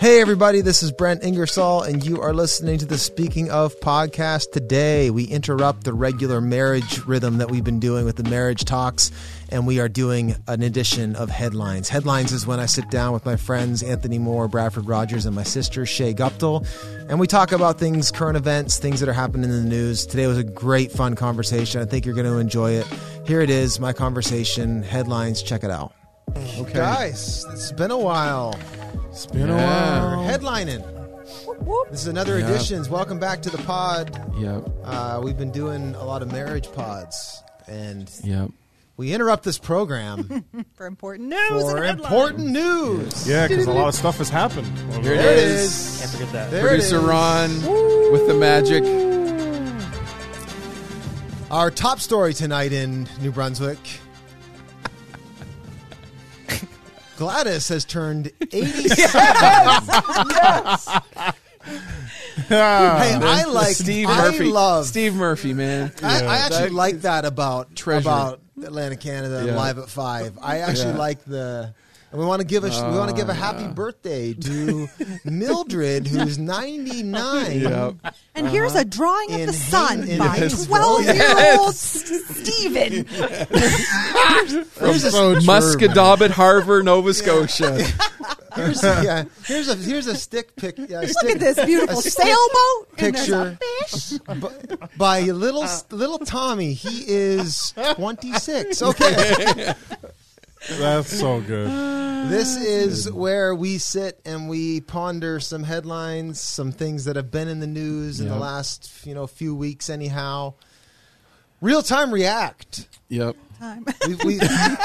Hey, everybody, this is Brent Ingersoll, and you are listening to the Speaking of podcast. Today, we interrupt the regular marriage rhythm that we've been doing with the marriage talks, and we are doing an edition of Headlines. Headlines is when I sit down with my friends Anthony Moore, Bradford Rogers, and my sister Shay Guptill, and we talk about things, current events, things that are happening in the news. Today was a great, fun conversation. I think you're going to enjoy it. Here it is, my conversation. Headlines, check it out. Okay. Guys, it's been a while. It's been Yeah. a We're while. headlining. This is another Yeah. editions. Welcome back to the pod. Yep. Uh, we've been doing a lot of marriage pods, and Yep. we interrupt this program for important news for and important news. Yeah, because a lot of stuff has happened. Here it is. is. Can't forget that. There it Producer is. Ron with the magic. Our top story tonight in New Brunswick. Gladys has turned 87. Hey, I ah, like Steve I Murphy. love Steve Murphy, man. I, I actually like that about Treasure. about Atlantic Canada Yeah. live at five. I actually Yeah. like the. And we want to give a we want to give a happy birthday to Mildred, who's ninety nine. Yep. And here's a drawing In of the sun Hayden- by Yes. 12 year old Stephen. Here's a, So true, Harbor, Nova Scotia. here's a, yeah, here's a here's a stick pic. Yeah, Look stick at this beautiful a stick sailboat. And there's picture a fish. b- by little uh. little Tommy. He is twenty six. Okay. That's so good. This is where we sit and we ponder some headlines, some things that have been in the news in the Yep. last you know few weeks. Anyhow, real time react. Yep. Time. We've, we,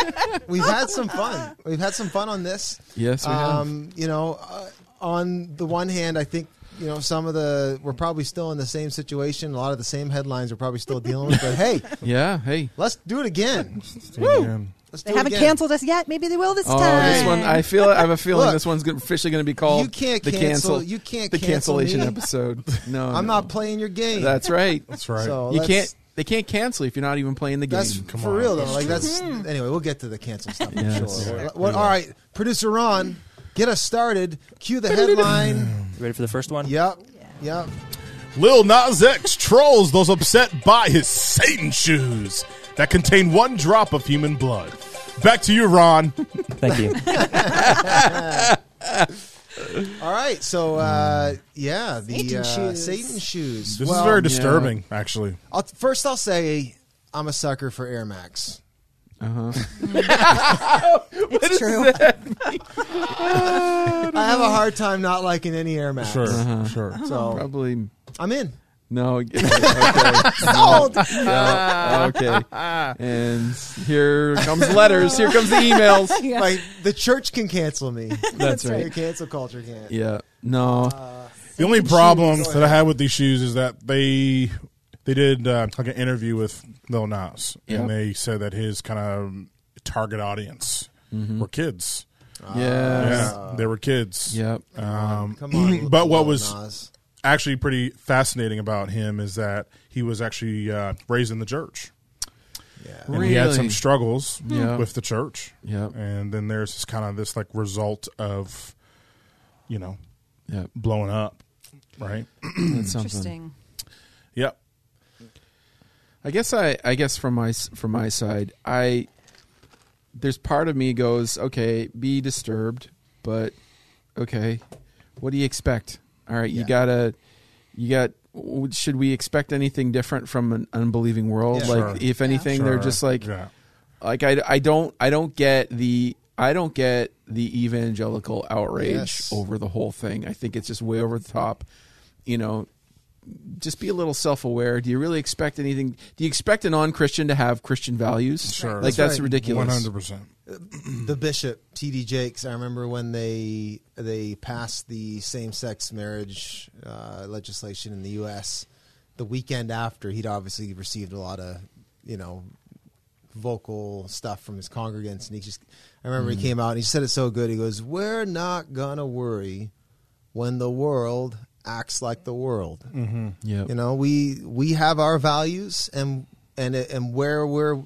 we've had some fun. We've had some fun on this. Yes, we have. Um, you know, uh, on the one hand, I think you know some of the we're probably still in the same situation. A lot of the same headlines we're probably still dealing with. But hey, Yeah. Hey. let's do it again. Man. Let's They do haven't again. canceled us yet. Maybe they will this Oh, time. this one. I feel. I have a feeling Look, this one's officially going to be called. You can't the cancel- you can't The cancel cancellation me. episode. No, I'm no. not playing your game. That's right. That's right. So You can't. They can't cancel if you're not even playing the game. That's Come for on. real though. Like that's hmm. anyway. We'll get to the cancel stuff. I'm Yeah, sure. that's- What, all right, producer Ron, get us started. Cue the headline. You ready for the first one? yep, yep. Lil Nas X trolls those upset by his Satan shoes that contain one drop of human blood. Back to you, Ron. Thank you. All right, so uh, yeah, the Satan uh, shoes. Satan shoes. This Well, is very disturbing, actually. I'll, first, I'll say I'm a sucker for Air Max. Uh-huh. It's true. I have a hard time not liking any Air Max. Sure, Uh-huh. sure. So Probably I'm in. No. Okay. Sold. Yeah, okay. And here comes letters. Here comes the emails. Yeah. Like the church can cancel me. That's The right. cancel culture can't. Yeah. No. The only problem that I had with these shoes is that they they did uh, like an interview with Lil Nas, Yep. and they said that his kind of target audience were kids. Yeah. Yeah, they were kids. Yep. Um, Come on, but what was Nas. Actually pretty fascinating about him is that he was actually uh, raised in the church. Yeah. And he had some struggles Yeah. with the church. Yep. And then there's this kind of this like result of, you know, Yep. blowing up, right? That's. Interesting. yep. I guess I, I guess from my from my side, I there's part of me goes, okay, be disturbed, but okay, what do you expect? All right, you gotta, you got. Should we expect anything different from an unbelieving world? Yeah. like, Sure. if anything, they're Sure. just like, yeah. like I, I don't, I don't get the, I don't get the evangelical outrage Yes. over the whole thing. I think it's just way over the top. You know, just be a little self-aware. Do you really expect anything? Do you expect a non-Christian to have Christian values? Sure. like That's that's, right. ridiculous. One hundred percent. the bishop T.D. Jakes. I remember when they they passed the same sex marriage uh, legislation in the U.S. The weekend after, he'd obviously received a lot of you know vocal stuff from his congregants, and he just I remember he came out and he said it so good. He goes, "We're not gonna worry when the world acts like the world." Yeah, You know, we we have our values, and and and where we're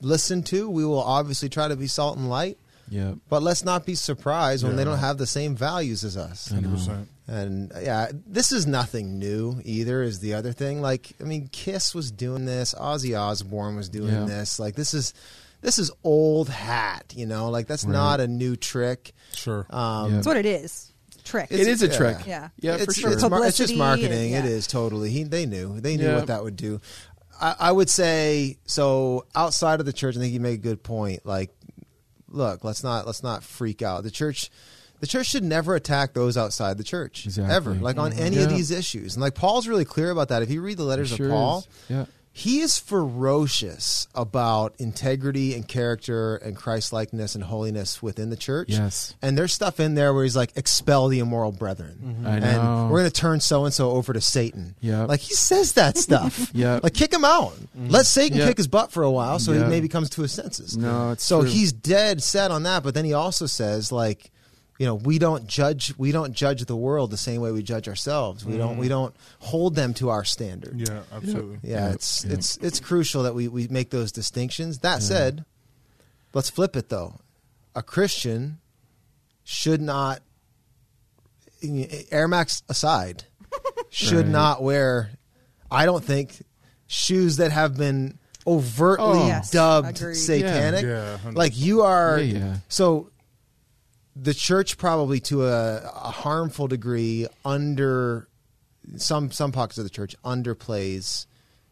listened to, we will obviously try to be salt and light. Yeah. But let's not be surprised when they don't have the same values as us. 100%. And yeah, this is nothing new either. Is the other thing? Like, I mean, Kiss was doing this. Ozzy Osbourne was doing Yeah. this. Like, this is this is old hat. You know, like that's Right. not a new trick. Sure. Um, Yeah. That's what it is. Trick. It is a yeah. trick. Yeah. Yeah, for sure. It's, mar- it's just marketing. and- yeah. is totally. He, they knew. They knew Yeah. what that would do. I, I would say so. Outside of the church, I think you made a good point. Like, look, let's not let's not freak out. The church. The church should never attack those outside the church Exactly. ever, like on any of these issues. And like Paul's really clear about that. If you read the letters Sure of Paul, is. Yeah. He is ferocious about integrity and character and Christ likeness and holiness within the church. Yes. And there's stuff in there where he's like, expel the immoral brethren. Mm-hmm. I know. And we're going to turn so and so over to Satan. Yeah. Like he says that stuff. yeah. Like kick him out. Mm-hmm. Let Satan Yep. kick his butt for a while so Yep. he maybe comes to his senses. No, it's so true. he's dead set on that. But then he also says, like, you know, we don't judge. We don't judge the world the same way we judge ourselves. We don't. We mm. don't hold them to our standard. yeah, absolutely. Yeah, Yep, it's yep. it's it's crucial that we, we make those distinctions. That said, let's flip it though. A Christian should not Air Max aside should Right. not wear I don't think shoes that have been overtly Oh. Yes, dubbed agreed. satanic. Yeah, yeah. Like you are Yeah, yeah. so the church probably to a, a harmful degree under some some pockets of the church underplays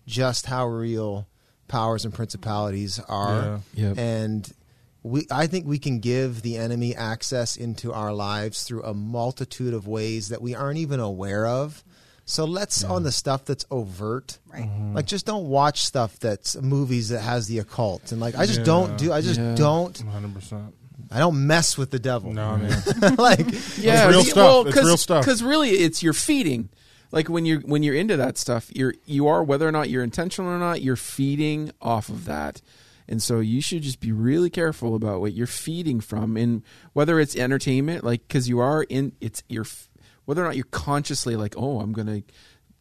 just how real powers and principalities are Yeah. Yep. and we I think we can give the enemy access into our lives through a multitude of ways that we aren't even aware of. So let's on the stuff that's overt. Right. Like just don't watch stuff that's movies that has the occult and like I just Yeah. don't do I just Yeah. don't 100%. I don't mess with the devil. No, man. like yeah, real stuff. Well, It's real stuff. Because really, it's you're feeding. Like when you're when you're into that stuff, you're you are whether or not you're intentional or not, you're feeding off of that. And so you should just be really careful about what you're feeding from, and whether it's entertainment, like because you are in it's you're whether or not you're consciously like, oh, I'm gonna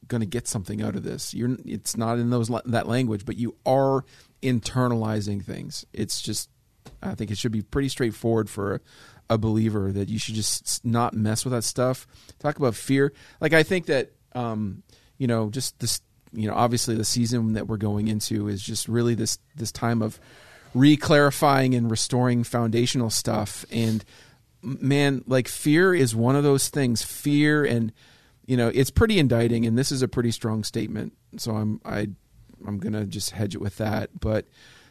gonna get something out of this. You're it's not in those that language, but you are internalizing things. It's just I think it should be pretty straightforward for a, believer that you should just not mess with that stuff. Talk about fear. Like I think that um, you know, just this you know, obviously the season that we're going into is just really this this time of re-clarifying and restoring foundational stuff and man, like fear is one of those things. Fear and you know, it's pretty indicting and this is a pretty strong statement. So I'm I I'm going to just hedge it with that, but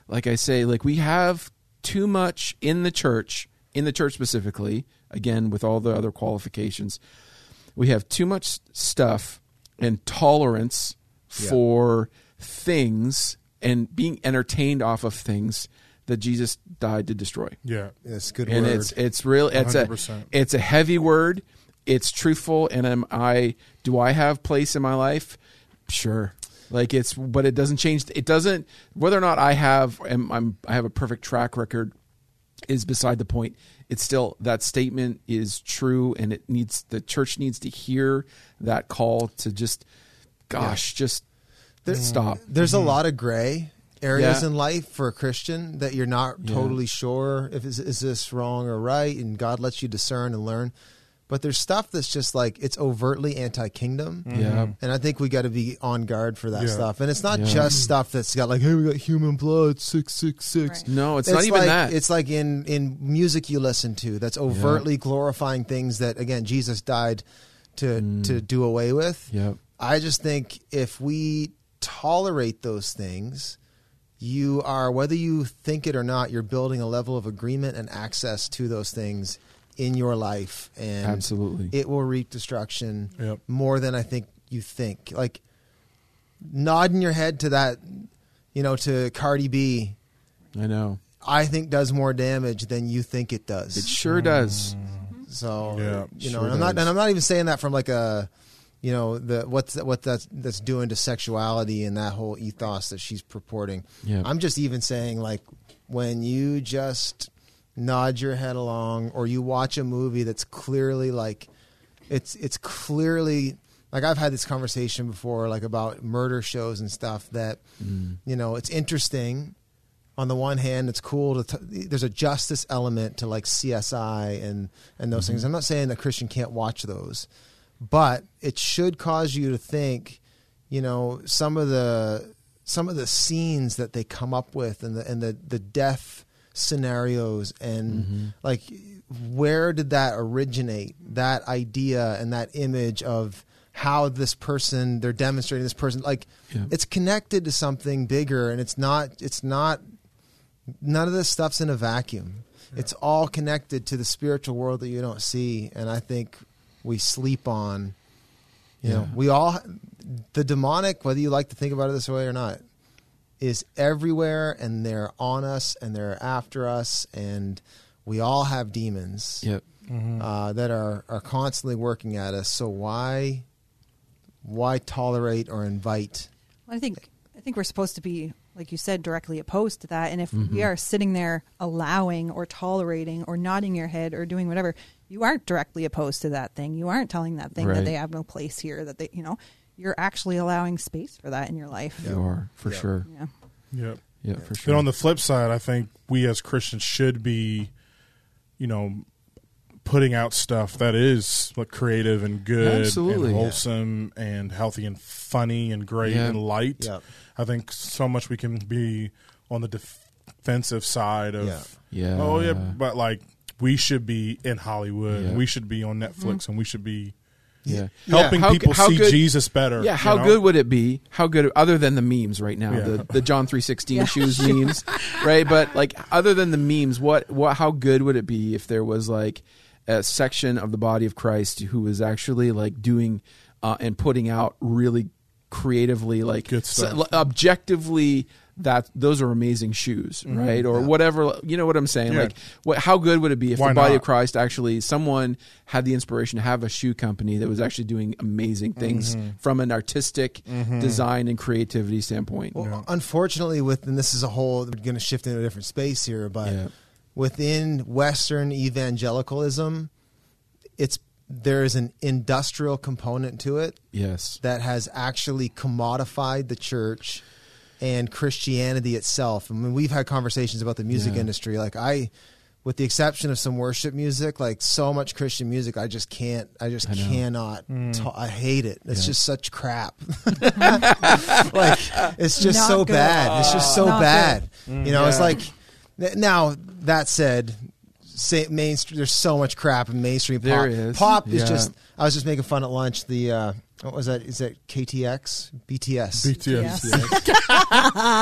like I say, like we have too much in the church, in the church specifically, again with all the other qualifications. We have too much stuff and tolerance Yeah. for things and being entertained off of things that Jesus died to destroy. Yeah. it's a good And word. it's it's real it's a 100%. it's a heavy word. It's truthful and am I do I have place in my life? Sure. Like it's but it doesn't change it doesn't whether or not I have am I'm I have a perfect track record is beside the point. It's still that statement is true and it needs the church needs to hear that call to just gosh, just mm. stop. There's a mm-hmm. lot of gray areas Yeah. in life for a Christian that you're not Yeah. totally sure if is, is this wrong or right, and God lets you discern and learn. But there's stuff that's just like it's overtly anti-kingdom. Yeah. And I think we got to be on guard for that Yeah. stuff. And it's not Yeah. just stuff that's got like, hey, we got human blood, six six six. Right. No, it's, not even like, that. It's like in in music you listen to that's overtly glorifying things that again Jesus died to Mm. to do away with. Yep. I just think if we tolerate those things, you are whether you think it or not, you're building a level of agreement and access to those things in your life, and Absolutely. it will reap destruction Yep. more than I think you think. Like nodding your head to that, you know, to Cardi B, I know. I think does more damage than you think it does. It sure does. So Yeah, you know, sure and I'm not, does. and I'm not even saying that from like a, you know, the what's what that's that's doing to sexuality and that whole ethos that she's purporting. Yeah. I'm just even saying like when you just nod your head along or you watch a movie that's clearly like, it's it's clearly like I've had this conversation before like about murder shows and stuff that Mm. you know it's interesting on the one hand, it's cool to t- there's a justice element to like CSI and and those things. I'm not saying that Christian can't watch those, but it should cause you to think. You know, some of the some of the scenes that they come up with and the and the the death scenarios and mm-hmm. like where did that originate? That idea and that image of how this person they're demonstrating this person like Yeah. it's connected to something bigger and it's not it's not none of this stuff's in a vacuum. It's all connected to the spiritual world that you don't see and i think we sleep on you know we all the demonic whether you like to think about it this way or not is everywhere and they're on us and they're after us and we all have demons Yep. uh, that are, are constantly working at us so why why tolerate or invite Well, I think I think we're supposed to be, like you said, directly opposed to that. And if Mm-hmm. we are sitting there allowing or tolerating or nodding your head or doing whatever, you aren't directly opposed to that thing. You aren't telling that thing Right. that they have no place here. That they, you know, you're actually allowing space for that in your life. You are for Yeah. sure. Yeah. Yep. Yeah, for Then sure. on the flip side, I think we as Christians should be, you know, putting out stuff that is like creative and good Absolutely. and Yeah. wholesome and healthy and funny and great Yeah. and light. Yeah. I think so much we can be on the defensive side of Yeah. Yeah. oh yeah, but like we should be in Hollywood, Yeah. we should be on Netflix, mm-hmm. and we should be yeah. helping How- people how see good- Jesus better. Yeah, you how know? good would it be? How good, other than the memes right now, Yeah. the the John three sixteen shoes memes, right? But like, other than the memes, what what how good would it be if there was like a section of the body of Christ who was actually like doing uh, and putting out really creatively, like Good stuff. objectively. That those are amazing shoes, right? Or whatever, you know what I'm saying? Mm-hmm. Yeah. Like, what? How good would it be if Why the body not? of Christ actually someone had the inspiration to have a shoe company that was actually doing amazing things Mm-hmm. from an artistic design and creativity standpoint. Well, unfortunately, with and this is a whole we're going to shift into a different space here, but Yeah. within Western evangelicalism, it's there is an industrial component to it yes. that has actually commodified the church and Christianity itself. I mean, we've had conversations about the music Yeah. industry. Like I, with the exception of some worship music, like so much Christian music, I just can't. I just I know. cannot. ta- I hate it. It's Yeah. just such crap. like it's just Not so good. bad. It's just so Not bad. You know, it's like now that said. Say mainstream. There's so much crap in mainstream pop. There is. Pop is just. I was just making fun at lunch. The uh, what was that? Is that KTX? BTS. BTS.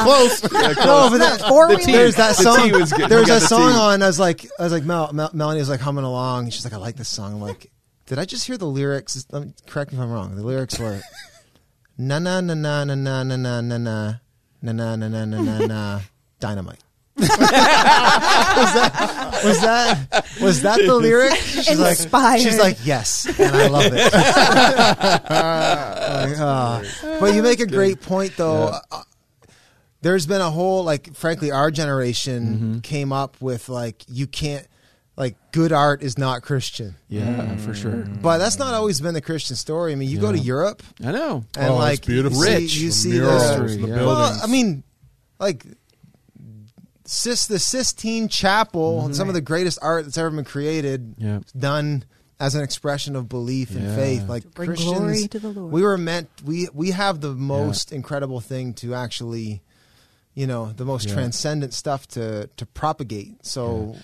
Close. no, but that, four The there's that song. T was good. There was that song T. on. I was like, I was like, Mel, Mel, Melanie was like humming along. She's like, I like this song. I'm like, did I just hear the lyrics? Let me, correct me if I'm wrong. The lyrics were, na na na na na na na na na na na na na na na na na dynamite. Was that was that was that the lyric? She's like, Inspired. she's like, yes, and I love it. Like, ah. but you make a great point, though. Yeah. Uh, there's been a whole like, frankly, our generation Mm-hmm. came up with like, you can't like good art is not Christian. Yeah, for sure. But that's not always been the Christian story. I mean, you go to Europe I know. and Oh, like it's beautiful. you see, Rich. you The see murals, the, History, the yeah. buildings. well, I mean, like Sis, the Sistine Chapel, Mm-hmm. some of the greatest art that's ever been created, Yeah. done as an expression of belief and Yeah. faith. Like bring Christians, glory to the Lord. we were meant. We we have the most incredible thing to actually, you know, the most Yeah. transcendent stuff to to propagate. So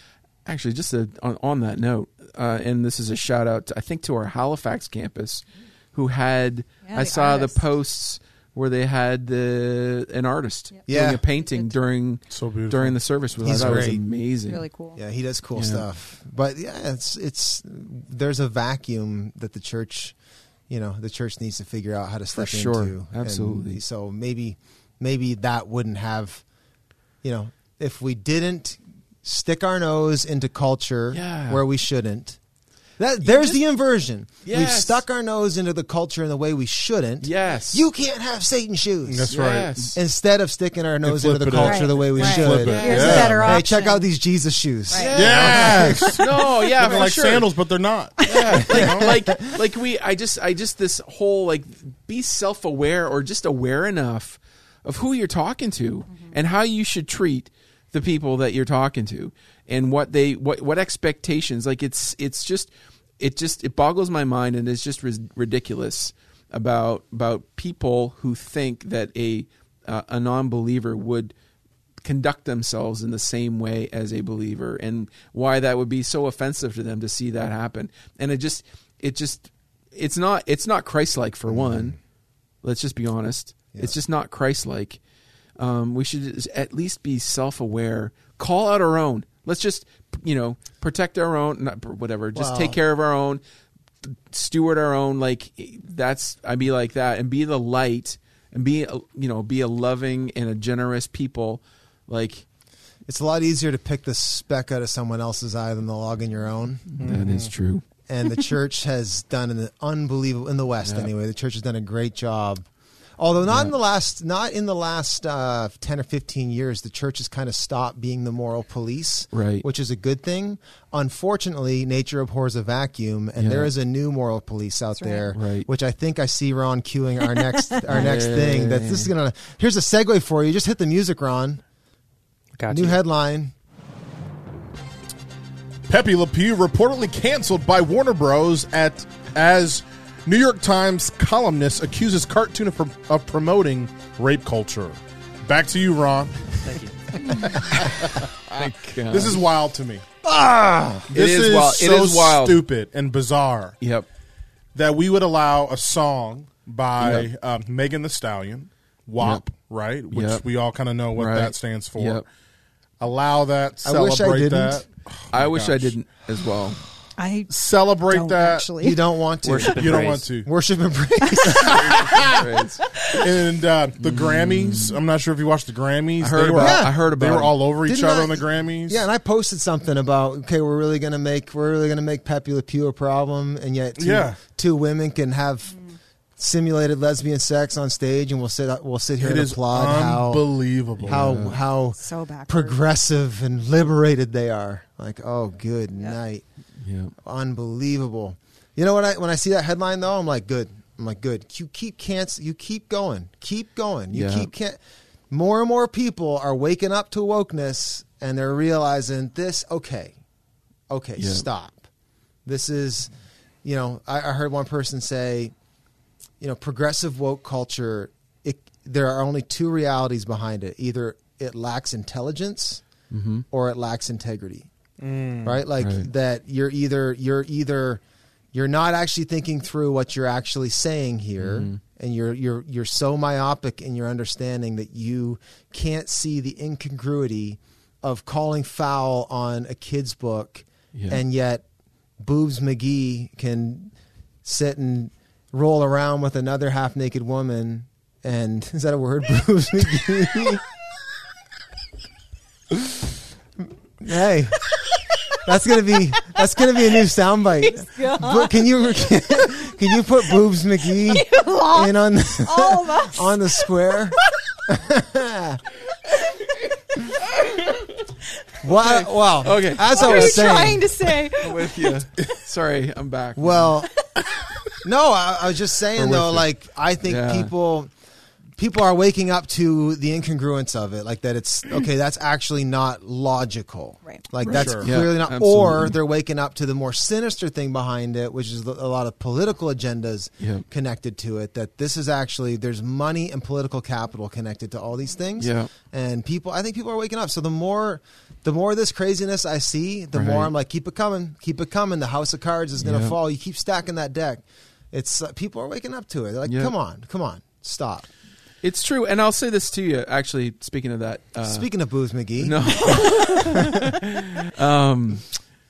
Actually, just a, on, on that note, uh, and this is a shout out, to, I think, to our Halifax campus, who had Yeah, I saw artists. the posts where they had the an artist Yep. Yeah. doing a painting Good. during So during the service. Which I He's thought was amazing. really cool. yeah, he does cool Yeah. stuff. But yeah, it's it's there's a vacuum that the church, you know, the church needs to figure out how to For step sure. into. And Absolutely. so maybe maybe that wouldn't have, you know, if we didn't stick our nose into culture Yeah. where we shouldn't. That there's just- the inversion. We've stuck our nose into the culture in the way we shouldn't. Yes, You can't have Satan shoes. That's right. Yes. Instead of sticking our nose into the it up. culture the way we Right. should. Flip it. Here's Yeah. a better Hey, check out these Jesus shoes. Right. Yes. no, yeah, They're like sure. sandals, but they're not. Yeah, like, like like we I just I just this whole like be self-aware or just aware enough of who you're talking to mm-hmm. and how you should treat the people that you're talking to and what they what what expectations like it's it's just it just it boggles my mind and it's just ridiculous about about people who think that a uh, a non-believer would conduct themselves in the same way as a believer and why that would be so offensive to them to see that happen. And it just it just it's not it's not christ-like for one. Let's just be honest. It's just not christ-like. Um, we should at least be self-aware. Call out our own let's just you know protect our own not whatever just Well- take care of our own steward our own like that's I'd be like that and be the light and be uh, you know be a loving and a generous people like It's a lot easier to pick the speck out of someone else's eye than the log in your own. that is true And the church has done an unbelievable in the West Yeah. anyway. The church has done a great job. Although not in the last not in the last uh, ten or fifteen years, the church has kind of stopped being the moral police, Right. Which is a good thing. Unfortunately, nature abhors a vacuum, and Yeah. there is a new moral police out right. there, Right. Which I think I see Ron queuing our next our next Yeah, thing. That yeah. this is gonna. Here's a segue for you. Just hit the music, Ron. Got New you. headline. Pepe Le Pew reportedly canceled by Warner Bros. at as New York Times columnist accuses cartoon of, of promoting rape culture. Back to you, Ron. Thank you. This is wild to me. it This is, is, wild so it is wild stupid and bizarre yep that we would allow a song by Yep. um, Megan Thee Stallion, WAP, Yep. right? Which Yep. we all kind of know what Right. that stands for. Yep. Allow that, I wish I celebrate didn't. that. i wish i gosh. didn't as well I Celebrate don't that. actually. You don't want to. Worship and You don't praise. want to. Worship and praise. and uh, the Grammys. I'm not sure if you watched the Grammys. I heard they were, about- I heard They were it. all over each Didn't other I- on the Grammys. Yeah, and I posted something about okay, we're really gonna make we're really gonna make Pepe Le Pew a problem, and yet two, Yeah. two women can have simulated lesbian sex on stage, and we'll sit we'll sit here it and is applaud how unbelievable. how how so backward. progressive and liberated they are. Like, oh, good night, yeah unbelievable. You know what? I when I see that headline though, I'm like, good. I'm like, good. You keep can't you keep going, keep going. You Yeah. keep can't. More and more people are waking up to wokeness, and they're realizing this. Okay, okay, Yeah. stop. This is, you know, I, I heard one person say, you know, progressive woke culture. It, there are only two realities behind it. Either it lacks intelligence, mm-hmm. or it lacks integrity. Mm. Right? Like Right. that. You're either you're either you're not actually thinking through what you're actually saying here. Mm-hmm. And you're you're you're so myopic in your understanding that you can't see the incongruity of calling foul on a kid's book, Yeah. and yet Boobs McGee can sit and roll around with another half naked woman. And is that a word? Boobs McGee. hey, that's gonna be that's gonna be a new soundbite. But can you can you put Boobs McGee in on the, all of us. on the square? wow! Wow! Okay. As I what are you was saying, trying to say? with you sorry i'm back Well, no, I, I was just saying though, you. like I think Yeah. people people are waking up to the incongruence of it, like that it's okay. That's actually not logical, Right. Like For that's sure. clearly Yeah, not. absolutely. Or they're waking up to the more sinister thing behind it, which is a lot of political agendas Yeah. connected to it. That this is actually there's money and political capital connected to all these things. Yeah. and people, I think people are waking up. So the more. The more of this craziness I see, the more I'm like, keep it coming, keep it coming. The house of cards is going to Yeah. fall. You keep stacking that deck. It's uh, people are waking up to it. They're like, Yeah. come on, come on, stop. It's true and i'll say this to you actually speaking of that uh, Speaking of booze, McGee, No. um,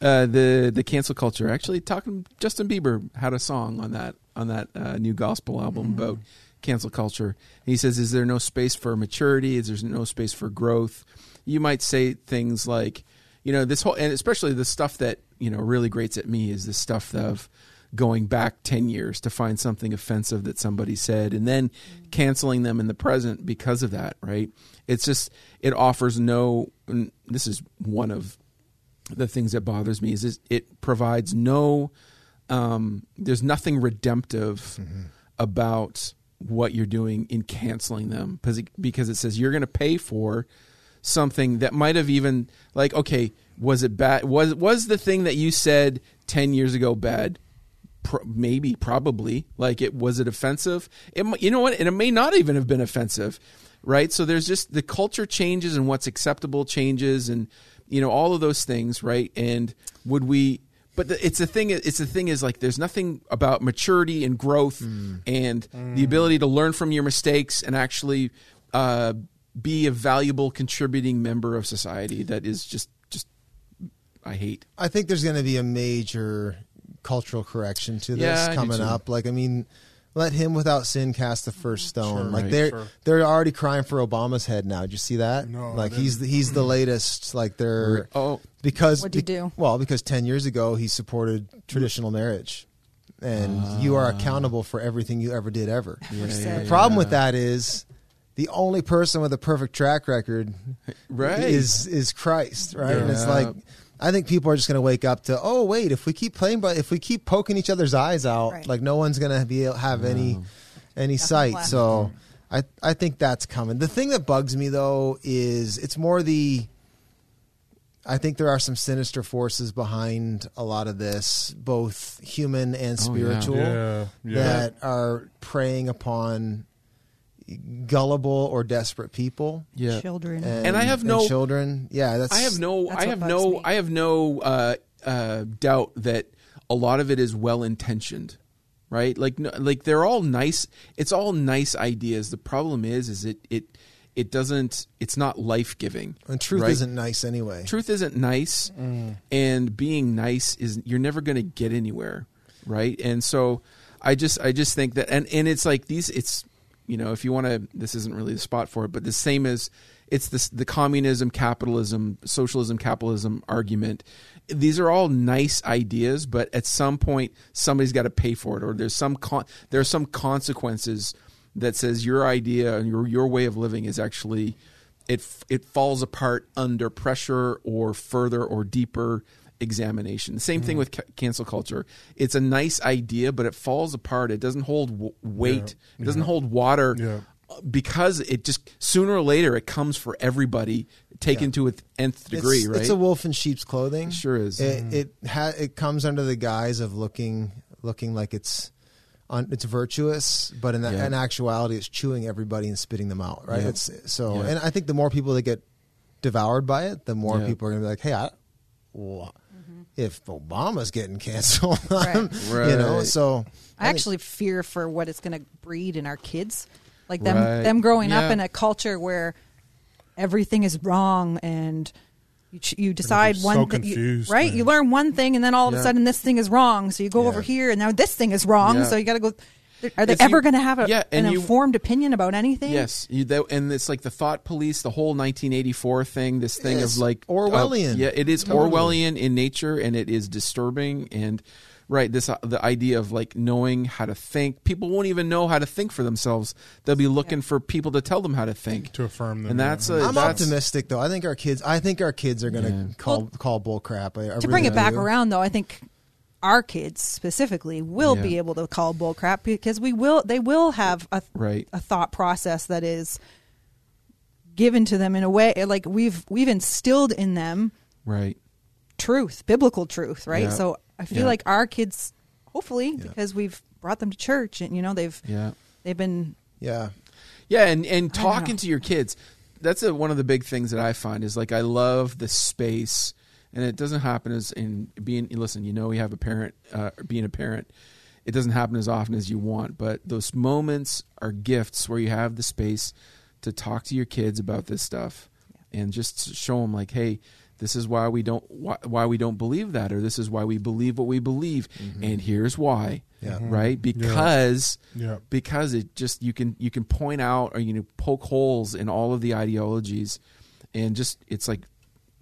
uh, the the cancel culture. Actually, talking Justin Bieber had a song on that on that uh, new gospel album about cancel culture. he says, "Is there no space for maturity? Is there no space for growth?" You might say things like, you know, this whole and especially the stuff that you know really grates at me is the stuff of going back 10 years to find something offensive that somebody said and then canceling them in the present because of that right? It's just it offers no this is one of the things that bothers me is, it provides no um, there's nothing redemptive about what you're doing in canceling them because it, because it says you're going to pay for something that might have even like okay was it bad was was the thing that you said 10 years ago bad Pro- maybe probably like it was it offensive? It you know what? And it may not even have been offensive right? So there's just the culture changes and what's acceptable changes and you know all of those things right? And would we but the, it's the thing it's the thing is like there's nothing about maturity and growth and the ability to learn from your mistakes and actually uh, be a valuable contributing member of society that is just just I hate. I think there's going to be a major cultural correction to this Yeah, coming up. Like, I mean, let him without sin cast the first stone. Sure, like right, they're sure. they're already crying for Obama's head now. Did you see that? No, like he's the, he's the latest. Like they're oh because What'd he do? Well, because ten years ago he supported traditional marriage, and you are accountable for everything you ever did ever. yeah, said- The problem with that is the only person with a perfect track record right is is Christ, right? And it's like I think people are just going to wake up to, oh wait, if we keep playing, but if we keep poking each other's eyes out, Right. like no one's going to be able, have any any sight. left. So I I think that's coming. The thing that bugs me though is it's more the. I think there are some sinister forces behind a lot of this, both human and Oh, yeah. spiritual, Yeah, yeah. that are preying upon gullible or desperate people. yeah Children. And I have no- children. Yeah, that's I have no, That's I have no, me. I have no uh, uh, doubt that a lot of it is well intentioned, right? Like, no, like they're all nice. It's all nice ideas. The problem is, is it it it doesn't. It's not life giving. And truth right? isn't nice anyway. Truth isn't nice, and being nice is you're never going to get anywhere, right? And so, I just I just think that, and and it's like these. It's you know, if you want to, this isn't really the spot for it, but the same as it's this the communism, capitalism, socialism, capitalism argument. These are all nice ideas, but at some point somebody's got to pay for it, or there's some con- there are some consequences that says your idea and your your way of living is actually it it falls apart under pressure or further or deeper examination. The same thing mm-hmm. with ca- cancel culture. It's a nice idea, but it falls apart. It doesn't hold w- weight. It doesn't hold water Yeah. because it just sooner or later it comes for everybody taken to its nth degree. it's, right? it's a wolf in sheep's clothing. It sure is. It mm-hmm. it, ha- it comes under the guise of looking looking like it's on, it's virtuous, but in, Yeah. in actuality, it's chewing everybody and spitting them out. Right. Yeah. It's so, Yeah. and I think the more people that get devoured by it, the more Yeah. people are going to be like, "Hey, I, well, if Obama's getting canceled, Right. you know." So I think- actually fear for what it's going to breed in our kids, like them Right. them growing up in a culture where everything is wrong and you, ch- you decide one so thing, you- right? man. You learn one thing and then all of Yeah. a sudden this thing is wrong, so you go Yeah. over here and now this thing is wrong, Yeah. so you got to go. Are they It's ever going to have a, yeah, an you- informed opinion about anything? Yes, you, that, and it's like the thought police, the whole 1984 thing, this thing Yes, of like Orwellian. uh, yeah, it is Totally. Orwellian in nature, and it is disturbing. And right, this uh, the idea of like knowing how to think. People won't even know how to think for themselves. They'll be looking for people to tell them how to think. to affirm them. And that's yeah. a- I'm that's- optimistic though. I think our kids. I think our kids are going to Yeah. call Well, call bull crap. I, I to bring it back do. around though i think our kids specifically will Yeah. be able to call bull crap because we will they will have a, Right. a thought process that is given to them in a way like we've we've instilled in them Right. truth biblical truth right Yeah. so i feel Yeah. like our kids hopefully Yeah. because we've brought them to church and you know they've Yeah. they've been Yeah. Yeah, and and talking to your kids. That's a, one of the big things that I find is like I love the space, and it doesn't happen as in being. Listen, you know, we have a parent, uh, being a parent. It doesn't happen as often as you want, but those moments are gifts where you have the space to talk to your kids about this stuff, and just show them like, hey. This is why we don't why, why we don't believe that, or this is why we believe what we believe, and here's why. Yeah. Right? Because Yeah. because it just you can you can point out or you know poke holes in all of the ideologies and just it's like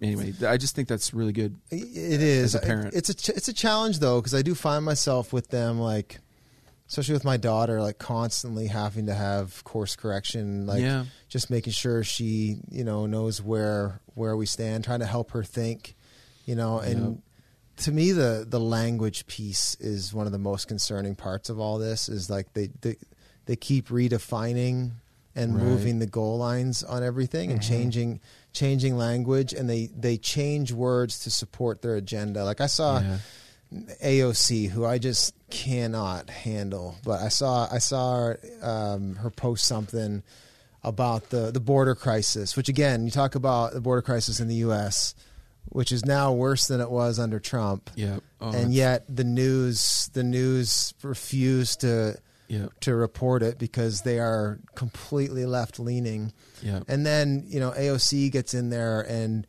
anyway i just think that's really good It is As a parent. It's a ch- it's a challenge though because I do find myself with them like, especially with my daughter, like constantly having to have course correction, like Yeah. just making sure she you know knows where where we stand, trying to help her think, you know, and. To me, the the language piece is one of the most concerning parts of all this. Is like they they, they keep redefining and Right. moving the goal lines on everything and mm-hmm. changing changing language and they they change words to support their agenda. Like I saw Yeah. AOC, who I just cannot handle. But I saw I saw um, her post something about the the border crisis, which again, you talk about the border crisis in the U.S., which is now worse than it was under Trump, Yeah. Oh, and yet the news the news refused to Yeah. to report it because they are completely left leaning. Yeah. And then, you know, AOC gets in there and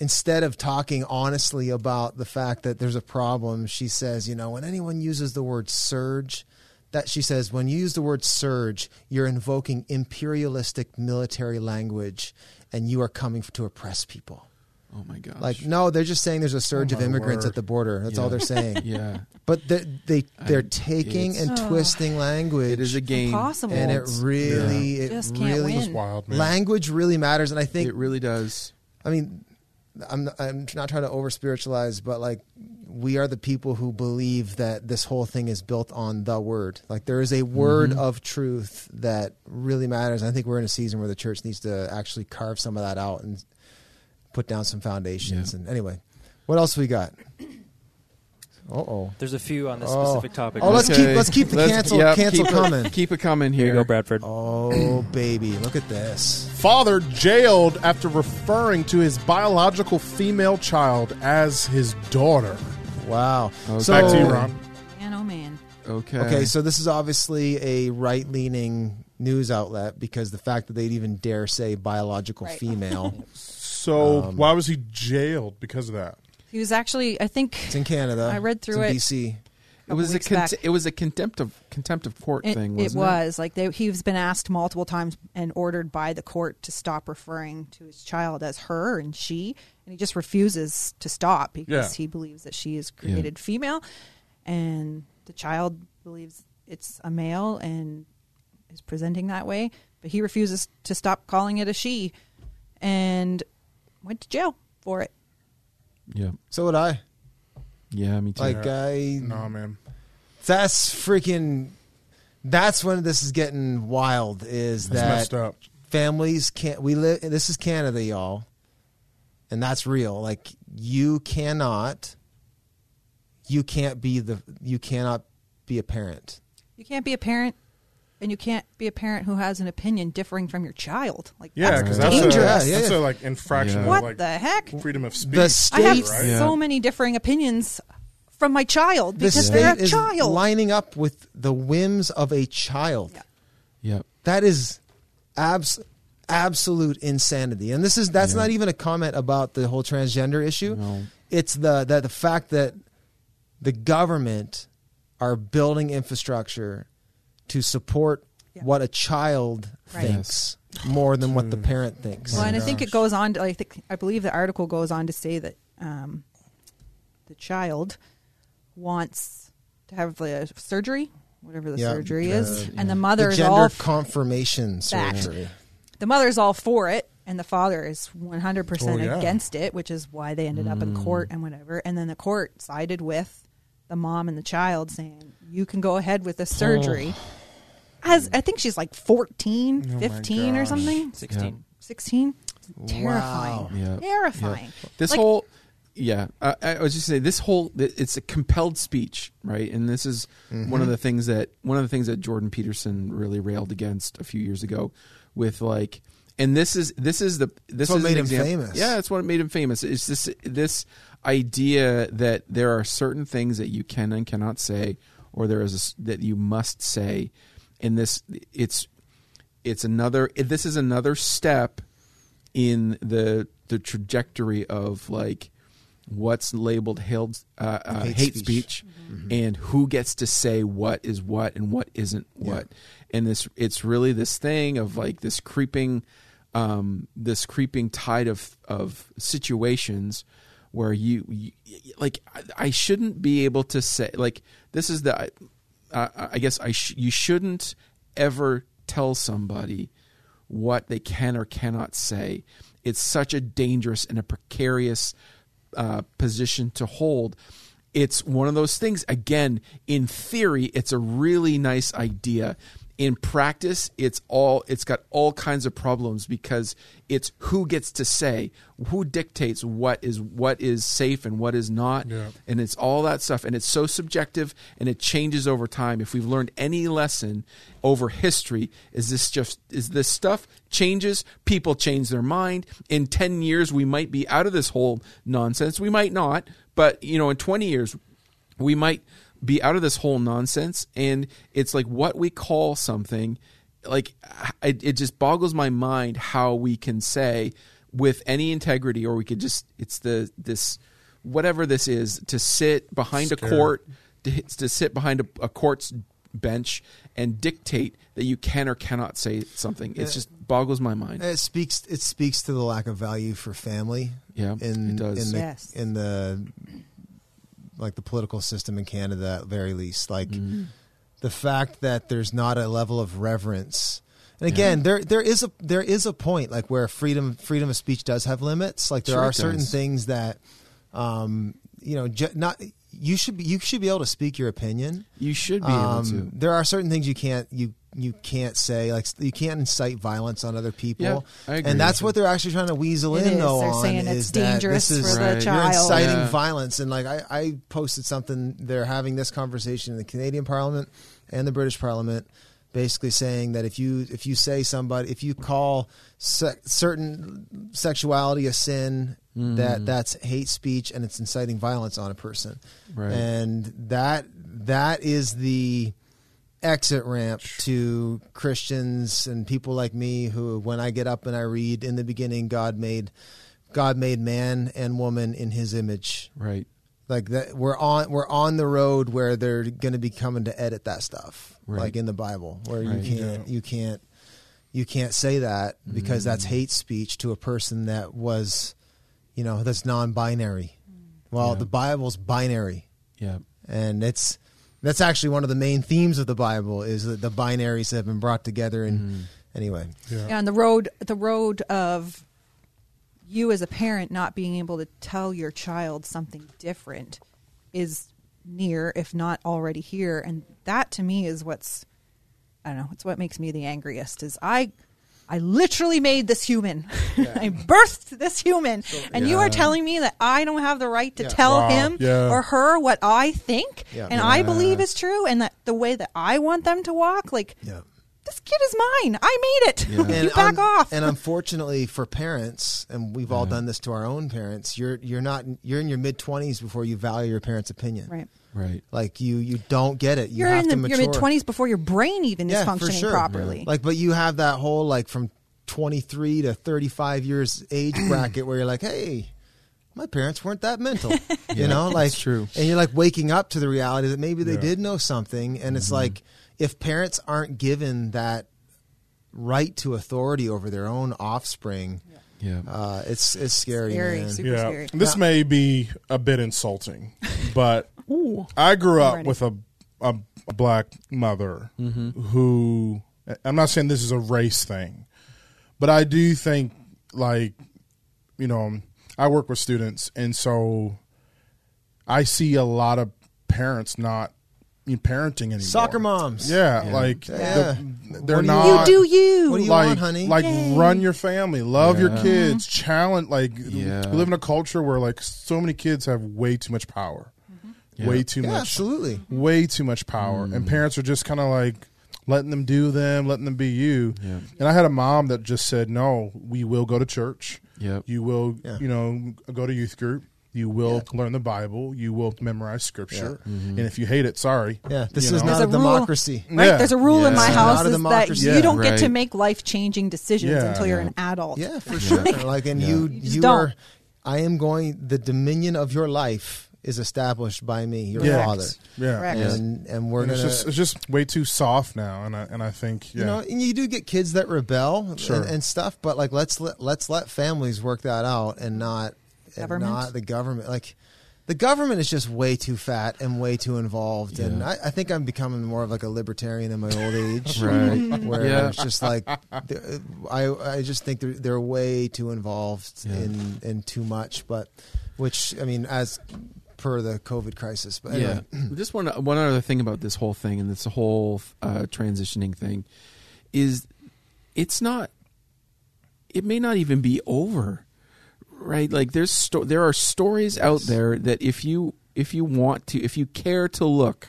instead of talking honestly about the fact that there's a problem, she says, you know, when anyone uses the word surge, that she says, when you use the word surge, you're invoking imperialistic military language and you are coming to oppress people. Oh my gosh. Like, no, they're just saying there's a surge Oh, of immigrants word. at the border. That's all they're saying. Yeah. But they, they they're I'm- taking and Ugh. twisting language It is a game. Impossible. and it It's- really it Just can't really win. Wild, man. language really matters and i think It really does. i mean i'm i'm not trying to over spiritualize but like we are the people who believe that this whole thing is built on the word like there is a word Mm-hmm. of truth that really matters i think we're in a season where the church needs to actually carve some of that out and put down some foundations Yeah. and anyway what else we got uh-oh There's a few on this Oh. specific topic. Oh, let's Okay. keep- let's keep the cancel- yeah, cancel keep it- coming. Keep it coming Here here. you go, Bradford. oh baby look at this Father jailed after referring to his biological female child as his daughter. wow Okay. so Back to you, Ron. Man, oh man. Okay. Okay, so this is obviously a right leaning news outlet because the fact that they'd even dare say biological Right. female. So Um, why was he jailed because of that? He was actually, I think, It's in Canada. I read through it's in it. BC. it was a weeks cont- back. it was a contempt of contempt of court it, thing, it wasn't it? was like they, he's been asked multiple times and ordered by the court to stop referring to his child as her and she, and he just refuses to stop because Yeah. he believes that she is created female, and the child believes it's a male and is presenting that way, but he refuses to stop calling it a she, and went to jail for it. Yeah. So would I. Yeah, me too. Like I No, man. that's freaking that's when this is getting wild is That's that messed up. families can't we live this is Canada y'all. And that's real. Like you cannot you can't be the you cannot be a parent. You can't be a parent, and you can't be a parent who has an opinion differing from your child. Like Yeah, that's because that's, a, dangerous. Yeah, yeah, that's a like infraction Yeah. of What like the heck? freedom of speech. The I have right? Yeah. so many differing opinions from my child the because state they're a is child. lining up with the whims of a child. Yeah. yeah. That is abs- absolute insanity. And this is that's Yeah. not even a comment about the whole transgender issue. No. It's the that the fact that the government are building infrastructure to support Yeah. what a child Right. thinks more than what the parent thinks. well, and I think it goes on. To, I think I believe the article goes on to say that um, the child wants to have a surgery, whatever the Yeah, surgery uh, is, and the mother the is all f- confirmation That. surgery. the mother's all for it and the father is 100% Oh, yeah. against it which is why they ended up in court and whatever and then the court sided with the mom and the child saying you can go ahead with the surgery as i think she's like 14 Oh, 15 or something 16. 16 terrifying Yeah. terrifying This Like- whole, yeah, I, I was just saying this whole it's a compelled speech, right? And this is one of mm-hmm. the things that one of the things that Jordan Peterson really railed against a few years ago, with like, and this is this is the this what is an made him example- famous. Yeah, that's what made him famous. It's this this idea that there are certain things that you can and cannot say, or there is a s that you must say, and this it's it's another this is another step in the the trajectory of like what's labeled held, uh, uh, hate, Hate speech, speech. and who gets to say what is what and what isn't what. And this it's really this thing of like this creeping um, this creeping tide of of situations where you, you like I, I shouldn't be able to say like this is the uh, I guess I sh- you shouldn't ever tell somebody what they can or cannot say. It's such a dangerous and a precarious uh, position to hold. It's one of those things. Again, in theory, it's a really nice idea. In practice it's all it's got all kinds of problems because it's who gets to say who dictates what is what is safe and what is not. Yeah. and it's all that stuff. And it's so subjective and it changes over time. If we've learned any lesson over history is this just is this stuff changes? People change their mind. In 10 years we might be out of this whole nonsense. We might not but you know in 20 years we might be out of this whole nonsense and it's like what we call something like it, it just boggles my mind how we can say with any integrity or we could just it's the this whatever this is to sit behind a court to, to sit behind a, a court's bench and dictate that you can or cannot say something it uh, just boggles my mind It speaks. It speaks to the lack of value for family. Yeah, in it does. in the Yes. in the like the political system in Canada at very least. Like Mm-hmm. the fact that there's not a level of reverence. And again, there there is a there is a point like where freedom freedom of speech does have limits. Like there Sure are certain does. things that um you know ju- not you should be you should be able to speak your opinion. you should be able Um, to there are certain things you can't you you can't say like you can't incite violence on other people. Yeah, I agree and that's with what they're actually trying to weasel It in is. though They're on saying it's that dangerous this is for the Right. you're inciting Yeah. violence and like I, I posted something they're having this conversation in the Canadian Parliament and the British Parliament basically saying that if you if you say somebody if you call se- certain sexuality a sin Mm. that that's hate speech and it's inciting violence on a person Right. and that that is the exit ramp to Christians and people like me who when I get up and I read in the beginning God made God made man and woman in his image right like that we're on we're on the road where they're going to be coming to edit that stuff Right. like in the Bible where Right. you can't you can't you can't say that because mm. that's hate speech to a person that was you know that's non-binary well Yeah. the Bible's binary yeah and it's that's actually one of the main themes of the Bible is that the binaries have been brought together. And mm. anyway, Yeah. Yeah, and the road the road of you as a parent not being able to tell your child something different is near, if not already here. And that to me is what's I don't know, it's what makes me the angriest is I I literally made this human. I birthed this human. and you are telling me that I don't have the right to Yeah. tell Wow. him Yeah. or her what I think Yeah. and I believe is true and that the way that I want them to walk, like yeah. this kid is mine. I made it. Yeah. you back un- off. And unfortunately for parents, and we've all done this to our own parents, you're you're not you're in your mid twenties before you value your parents' opinion. right. Right Like you you don't get it. You You're have in to the, mature. your mid twenties before your brain even yeah, is for functioning sure. properly. Like, but you have that whole like from 23 to 35 years age bracket where you're like, hey, my parents weren't that mental, you know, like true. And you're like waking up to the reality that maybe they Yeah. did know something, and Mm-hmm. it's like if parents aren't given that right to authority over their own offspring, yeah uh, it's it's scary. Scary, man. super yeah. scary. This Now- may be a bit insulting, but I grew I'm up ready. with a, a, a black mother Mm-hmm. who, I'm not saying this is a race thing, but I do think, like, you know, I work with students, and so I see a lot of parents not parenting anymore. Soccer moms. Yeah, Yeah. like Yeah. they're, they're What do you- not. you do you. What do you like, want, honey? Like Yay. run your family, love your kids, challenge. Like Yeah. we live in a culture where like so many kids have way too much power, Yeah. way too Yeah, much, absolutely. way too much power, and mm. parents are just kind of like letting them do them, letting them be you. Yeah. And I had a mom that just said, "No, we will go to church. Yep. You will, Yeah. you know, go to youth group." You will learn the Bible. You will memorize Scripture, mm-hmm. and if you hate it, sorry. Yeah, this You is know? not There's a a rule. democracy. Right, Yeah. there's a rule in my It's house is that democracy. you don't get to make life changing decisions Yeah. until you're Yeah. an adult. Yeah, for sure. like, and Yeah. you, You you don't. are. I am going. The dominion of your life is established by me, your Yeah. father, Yeah, Correct. and and we're And gonna. it's just it's just way too soft now, and I and I think yeah, You know, and you do get kids that rebel Sure. and, and stuff, but like let's let let's let families work that out and not and Government? not the government. Like the government is just way too fat and way too involved, and I, I think I'm becoming more of like a libertarian in my old age. Right. where Yeah. it's just like I I just think they're they're way too involved Yeah. in in too much, but which I mean as per the COVID crisis. But anyway. Yeah. Just one one other thing about this whole thing and this whole uh, transitioning thing is it's not. It may not even be over, right? Like there's sto- there are stories out there that if you if you want to if you care to look,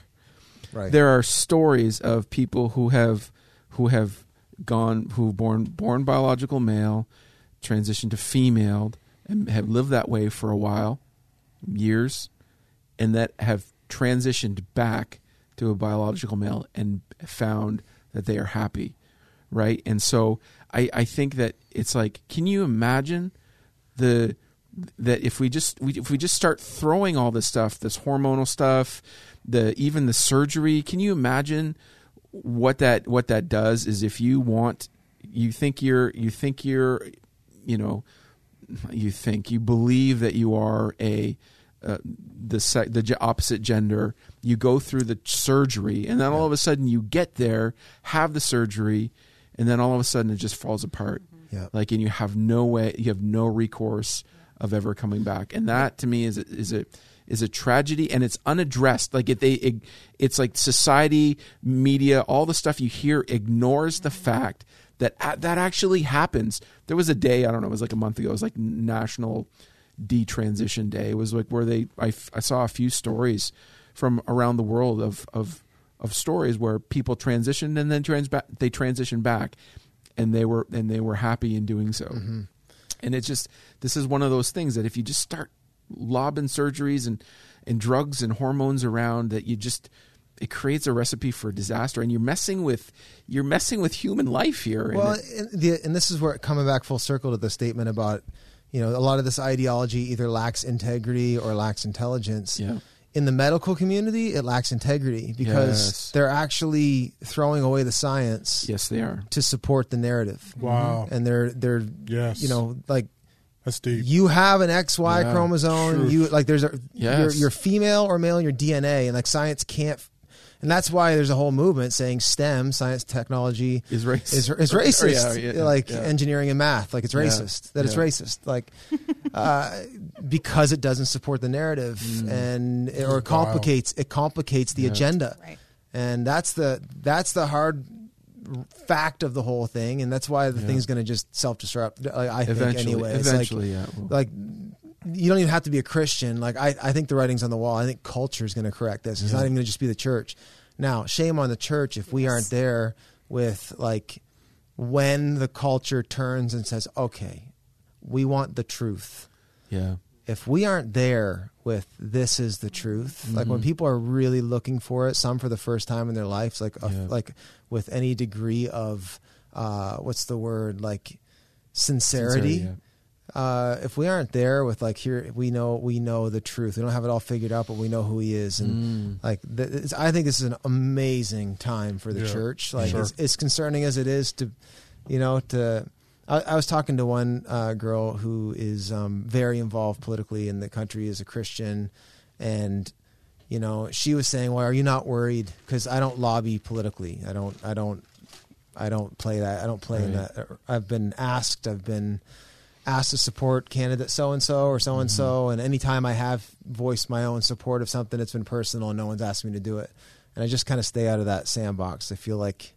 right. there are stories of people who have who have gone who born born biological male, transitioned to female, and have lived that way for a while, years, and that have transitioned back to a biological male and found that they are happy, right? And so I, I think that it's like, can you imagine the that if we just we, if we just start throwing all this stuff, this hormonal stuff, the even the surgery, can you imagine what that what that does? Is if you want, you think you're you think you're, you know, you think you believe that you are a uh, the the opposite gender. You go through the surgery, and then all of a sudden you get there, have the surgery, and then all of a sudden it just falls apart. Yeah. Like, and you have no way, you have no recourse of ever coming back, and that to me is a, is a is a tragedy, and it's unaddressed. Like it, they, it, it's like society, media, all the stuff you hear ignores the fact that that actually happens. There was a day I don't know, it was like a month ago. It was like National Detransition Day. Was like where they I, I saw a few stories from around the world of of of stories where people transitioned and then trans they transitioned back, and they were and they were happy in doing so. Mm-hmm. And it's just this is one of those things that if you just start lobbing surgeries and and drugs and hormones around, that you just it creates a recipe for disaster, and you're messing with you're messing with human life here. Well, and, it, and, the, and this is where coming back full circle to the statement about you know a lot of this ideology either lacks integrity or lacks intelligence. yeah, In the medical community, it lacks integrity because Yes. they're actually throwing away the science yes, they are. to support the narrative. Wow. And they're they're Yes. you know like That's deep. you have an XY Yeah, chromosome. truth. You like there's a Yes. you're, you're female or male in your DNA, and like science can't. And that's why there's a whole movement saying STEM, science, technology, Is racist. is, is Or- or, racist. yeah, yeah, like yeah. engineering and math, like it's Yeah, racist. That it's racist, like uh, because it doesn't support the narrative Mm. and it, or it Wild. complicates it complicates the Yeah. agenda. Right. And that's the that's the hard fact of the whole thing, and that's why the Yeah. thing's going to just self destruct. I, I think eventually, anyway. It's like- eventually, yeah. Well, like you don't even have to be a Christian. Like I, I think the writing's on the wall. I think culture is going to correct this. It's Yeah. not even going to just be the church. Now, shame on the church if we aren't there with like when the culture turns and says, "Okay, we want the truth." yeah, If we aren't there with this is the truth, like when Mhm. people are really looking for it, some for the first time in their lives, like a, Yeah. like with any degree of uh, what's the word like sincerity Sincerity, uh, if we aren't there with like here we know we know the truth. We don't have it all figured out but we know who he is. And Mm. like th- it's, i think this is an amazing time for the Yeah, church. like sure. as, as concerning as it is to you know to i, I was talking to one uh, girl who is um, very involved politically in the country as a christian. And you know she was saying well are you not worried? Because i don't lobby politically. I don't i don't i don't play that i don't play in Right. that. I've been asked i've been asked to support candidate so and so or so and so, and anytime I have voiced my own support of something, it's been personal, and no one's asked me to do it, and I just kind of stay out of that sandbox. I feel like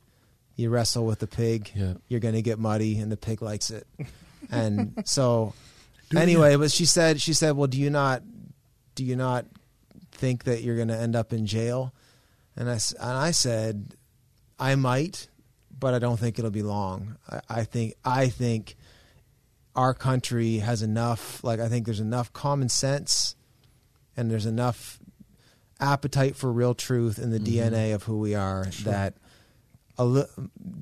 you wrestle with the pig, Yeah. you're going to get muddy, and the pig likes it, and so anyway. But she said, she said, well, do you not, do you not think that you're going to end up in jail? And I and I said, I might, but I don't think it'll be long. I, I think I think our country has enough like I think there's enough common sense and there's enough appetite for real truth in the Mhm. DNA of who we are that a li-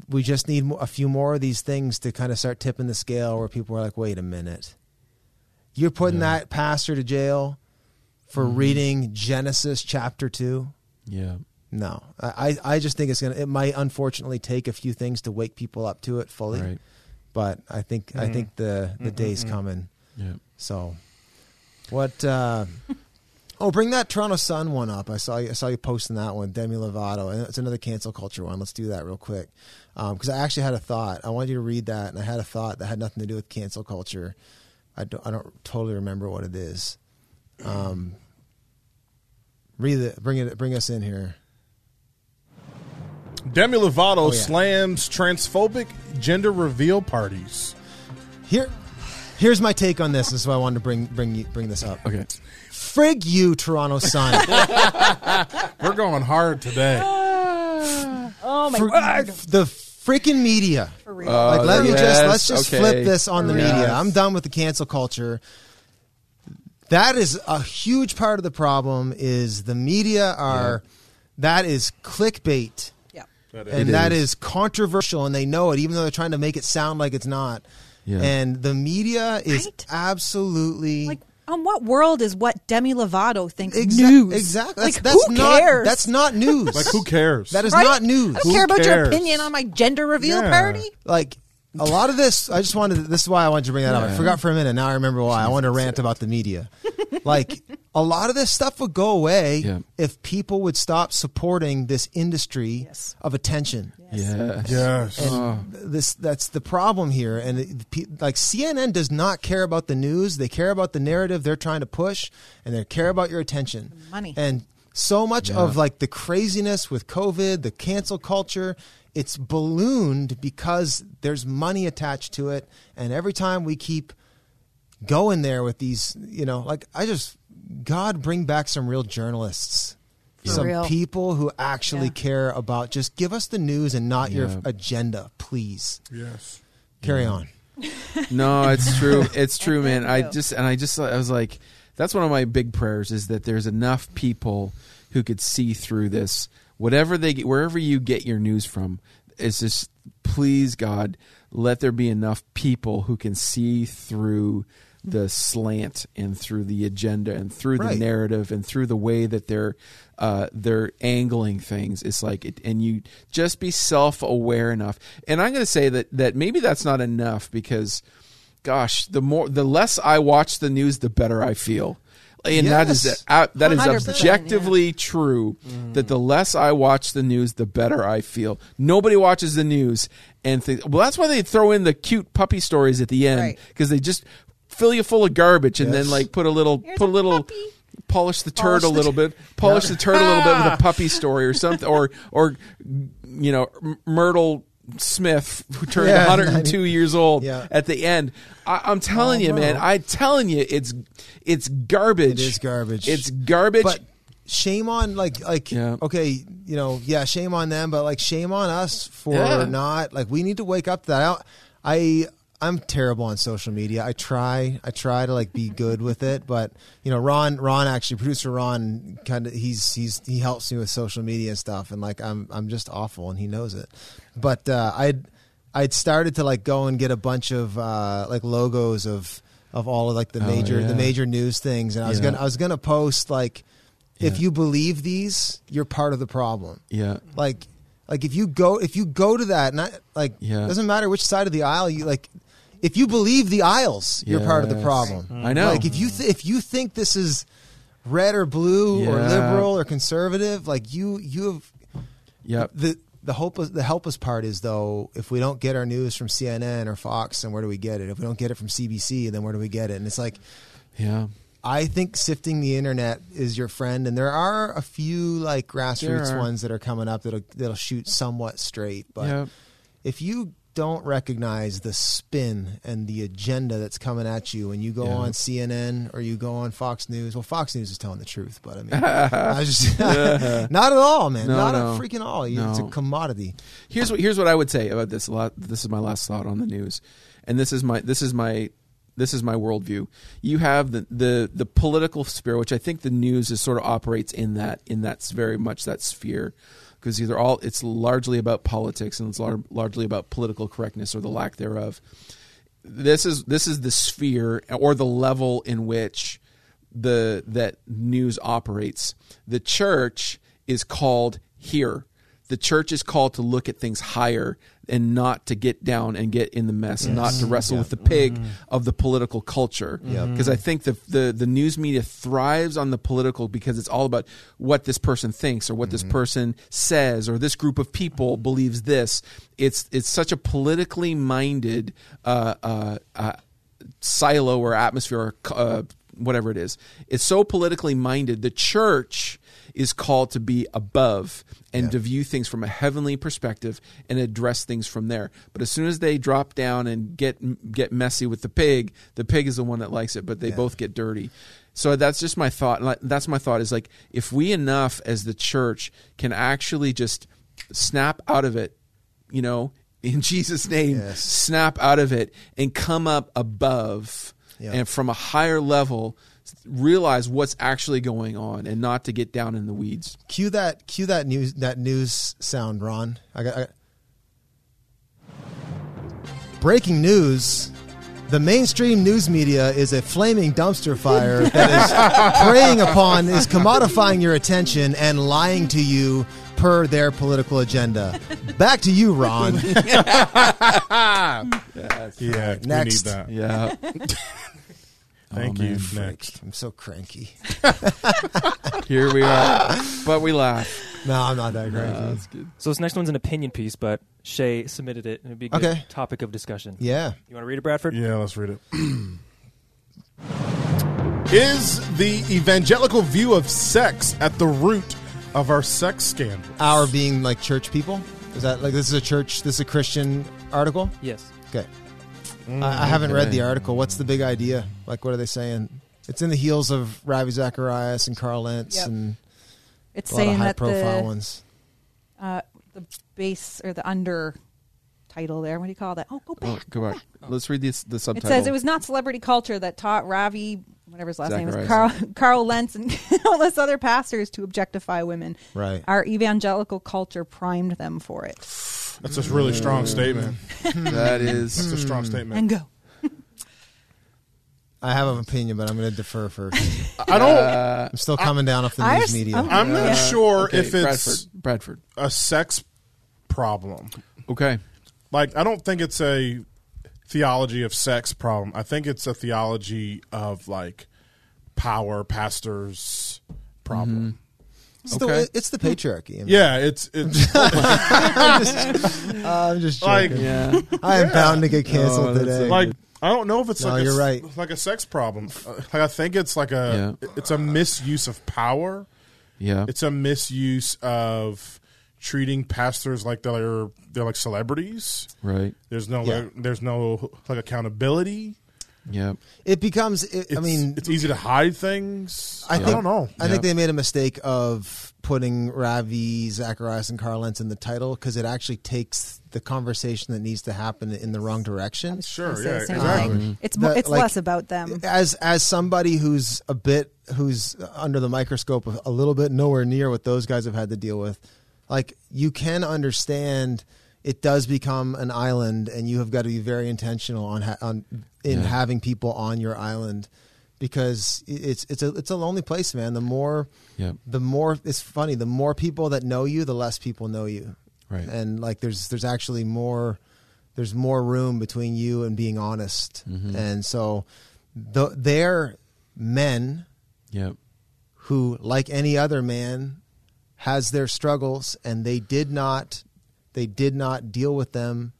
we just need a few more of these things to kind of start tipping the scale where people are like wait a minute. You're putting Yeah. that pastor to jail for Mhm. reading Genesis chapter 2 yeah, no. I, I just think it's gonna it might unfortunately take a few things to wake people up to it fully. Right, but I think I Mhm. think the the Mm-mm-mm. day's coming. yeah. So, what? Uh, oh, bring that Toronto Sun one up. I saw you, I saw you posting that one, Demi Lovato, and it's another cancel culture one. Let's do that real quick because I actually had a thought. I wanted you to read that, and I had a thought that had nothing to do with cancel culture. I don't I don't totally remember what it is. Um, Read it. Bring it. Bring us in here. Demi Lovato Oh, yeah. slams transphobic gender reveal parties. Here, here's my take on this. This is why I wanted to bring bring you, bring this up. Okay. Frig you, Toronto Sun. We're going hard today. Oh my For- god! The freaking media. For real. Like, let uh, me just let's just okay. flip this on the Yes. media. I'm done with the cancel culture. That is a huge part of the problem. Is the media are that is clickbait. Yeah. That and It that is. is controversial, and they know it, even though they're trying to make it sound like it's not. Yeah. And the media is Right? absolutely Like, on what world is what Demi Lovato thinks Exa- news? Exactly. That's, Like, that's who not cares? that's not news. Like, who cares? That is Right? not news. I don't Who care about your opinion on my gender reveal Yeah. party. Like a lot of this, I just wanted. This is why I wanted to bring that up. I forgot for a minute. Now I remember why. I want to rant about the media. like a lot of this stuff would go away Yeah. if people would stop supporting this industry Yes. of attention. Yeah. yes. And oh. this that's the problem here. And it, like CNN does not care about the news; they care about the narrative they're trying to push, and they care about your attention, money. And so much Yeah. of like the craziness with COVID, the cancel culture, it's ballooned because there's money attached to it, and every time we keep going there with these, you know, like I just God bring back some real journalists. For some real. people who actually Yeah. care about just give us the news and not your agenda, please. yes. Carry on. No, it's true. It's true, man. I just and I just I was like, that's one of my big prayers is that there's enough people who could see through this. Whatever they get, wherever you get your news from, it's just please God, let there be enough people who can see through the slant and through the agenda and through the Right. narrative and through the way that they're uh, they're angling things. It's like it, and you just be self aware enough. And I'm going to say that that maybe that's not enough because, gosh, the more the less I watch the news, the better I feel. And that is uh, that is 100%, objectively true. That the less I watch the news, the better I feel. Nobody watches the news and think, well, that's why they throw in the cute puppy stories at the end Right. because they just fill you full of garbage and then like put a little Here's put a a little puppy. polish the Polish turd a the little bit polish the turd a little bit with a puppy story or something or or you know Myrtle Smith who turned Yeah, 102 years old Yeah. at the end. I, I'm telling Oh, you, man. I'm telling you, it's it's garbage. It is garbage. It's garbage. But shame on like like Yeah. okay, you know, yeah, shame on them, but like shame on us for Yeah. not like we need to wake up to that. I, I I'm terrible on social media. I try I try to like be good with it, but you know, Ron Ron actually producer Ron kind of he's he's he helps me with social media and stuff and like I'm I'm just awful and he knows it. But uh I'd I'd started to like go and get a bunch of uh like logos of of all of like the Oh, major yeah. the major news things and I was Yeah. gonna I was gonna post like if Yeah. you believe these, you're part of the problem. yeah. Like like if you go if you go to that and I, like Yeah. doesn't matter which side of the aisle you like if you believe the aisles, you're part of the problem. I know. Like if you th- if you think this is red or blue or liberal or conservative, like you you have Yep. the the hopeless the helpless part is though if we don't get our news from CNN or Fox, then where do we get it? If we don't get it from CBC, then where do we get it? And it's like Yeah. I think sifting the internet is your friend, and there are a few like grassroots ones that are coming up that'll that'll shoot somewhat straight. But Yep. if you don't recognize the spin and the agenda that's coming at you when you go Yeah. on CNN or you go on Fox News, well, Fox News is telling the truth, but I mean, I just not at all, man, No, not no. a freaking all. You- It's a commodity. Here's what here's what I would say about this. A lot. This is my last thought on the news, and this is my this is my this is my worldview. You have the the the political sphere, which I think the news is sort of operates in that in that's very much that sphere because either all it's largely about politics and it's lar- largely about political correctness or the lack thereof. This is this is the sphere or the level in which the that news operates. The church is called here. The church is called to look at things higher and not to get down and get in the mess and not to wrestle with the pig of the political culture. Because I think the, the the news media thrives on the political because it's all about what this person thinks or what this person says or this group of people believes this. It's it's such a politically minded uh, uh, uh, silo or atmosphere or uh, whatever it is. It's so politically minded. The church is called to be above and Yeah. to view things from a heavenly perspective and address things from there. But as soon as they drop down and get get messy with the pig, the pig is the one that likes it, but they Yeah. both get dirty. So that's just my thought. That's my thought is like if we enough as the church can actually just snap out of it, you know, in Jesus' name, Yes. snap out of it and come up above Yeah. and from a higher level realize what's actually going on and not to get down in the weeds. Cue that. Cue that news. That news sound, Ron. I got. I got breaking news. The mainstream news media is a flaming dumpster fire that is preying upon, is commodifying your attention and lying to you per their political agenda. Back to you, Ron. Yeah, we Next. need that. Yeah. Thank Oh, you. man. Next. I'm so cranky. Here we are. But we laugh. No, I'm not that cranky. Uh, that's good. So this next one's an opinion piece, but Shay submitted it, and it'd be a good Okay. topic of discussion. yeah. You want to read it, Bradford? Yeah, let's read it. Is the evangelical view of sex at the root of our sex scandal? Our being like church people. Is that like this is a church? This is a Christian article? Yes. Okay. I, I haven't read the article. What's the big idea? Like, what are they saying? It's in the heels of Ravi Zacharias and Carl Lentz Yep. and It's a lot of saying high that profile the ones. uh, the base or the under title there. What do you call that? Oh, go back. Oh, go back. Let's read this, the subtitle. It says it was not celebrity culture that taught Ravi, whatever his last name is, Carl, Carl Lentz and countless other pastors to objectify women. Right. Our evangelical culture primed them for it. That's a really strong statement. that is That's a strong statement. And go. I have an opinion, but I'm going to defer first. I don't. uh, I'm still coming down off the I news just- media. I'm- I'm not Yeah. sure okay, if it's Bradford. Bradford. a sex problem. Okay. Like, I don't think it's a theology of sex problem. I think it's a theology of like power, pastors problem. it's, the, okay. it's the patriarchy. I mean, Yeah, it's it's I'm just like joking. Yeah. I am bound to get canceled Oh, today. like I don't know if it's No, like a, you're s- right. like a sex problem. Uh, Like I think it's like a it's a misuse of power. Yeah. It's a misuse of treating pastors like they're they're like celebrities. right. There's no Yeah. like, there's no like accountability. Yeah. it becomes. It, I mean, it's easy to hide things. I I, think- don't know. I Yeah. think they made a mistake of putting Ravi Zacharias and Carl Lentz in the title because it actually takes the conversation that needs to happen in the wrong direction. Sure, yeah, exactly. thing. Mm-hmm. It's The- it's like- less about them. As as somebody who's a bit who's under the microscope a little bit nowhere near what those guys have had to deal with, like you can understand it does become an island, and you have got to be very intentional on ha- on in Yeah. having people on your island because it's it's a it's a lonely place, man. The more Yeah. the more it's funny the more people that know you the less people know you Right. and like there's there's actually more there's more room between you and being honest Mhm. and so the, they're men Yeah. who like any other man has their struggles and they did not they did not deal with them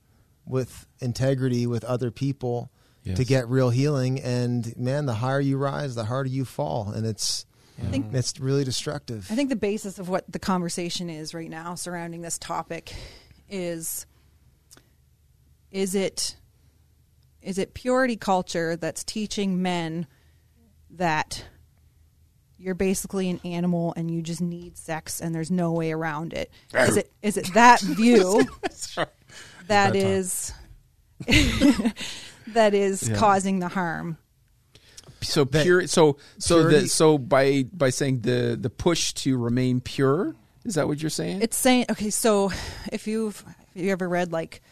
with integrity with other people Yes. to get real healing and man the higher you rise the harder you fall and it's I think it's really destructive I think the basis of what the conversation is right now surrounding this topic is is it is it purity culture that's teaching men that you're basically an animal and you just need sex and there's no way around it? Is it is it that view that Bad time. is that is Yeah. causing the harm? So That- pure. So so purity- the so by by saying the the push to remain pure is that what you're saying? It's saying okay. So if you've if you ever read like,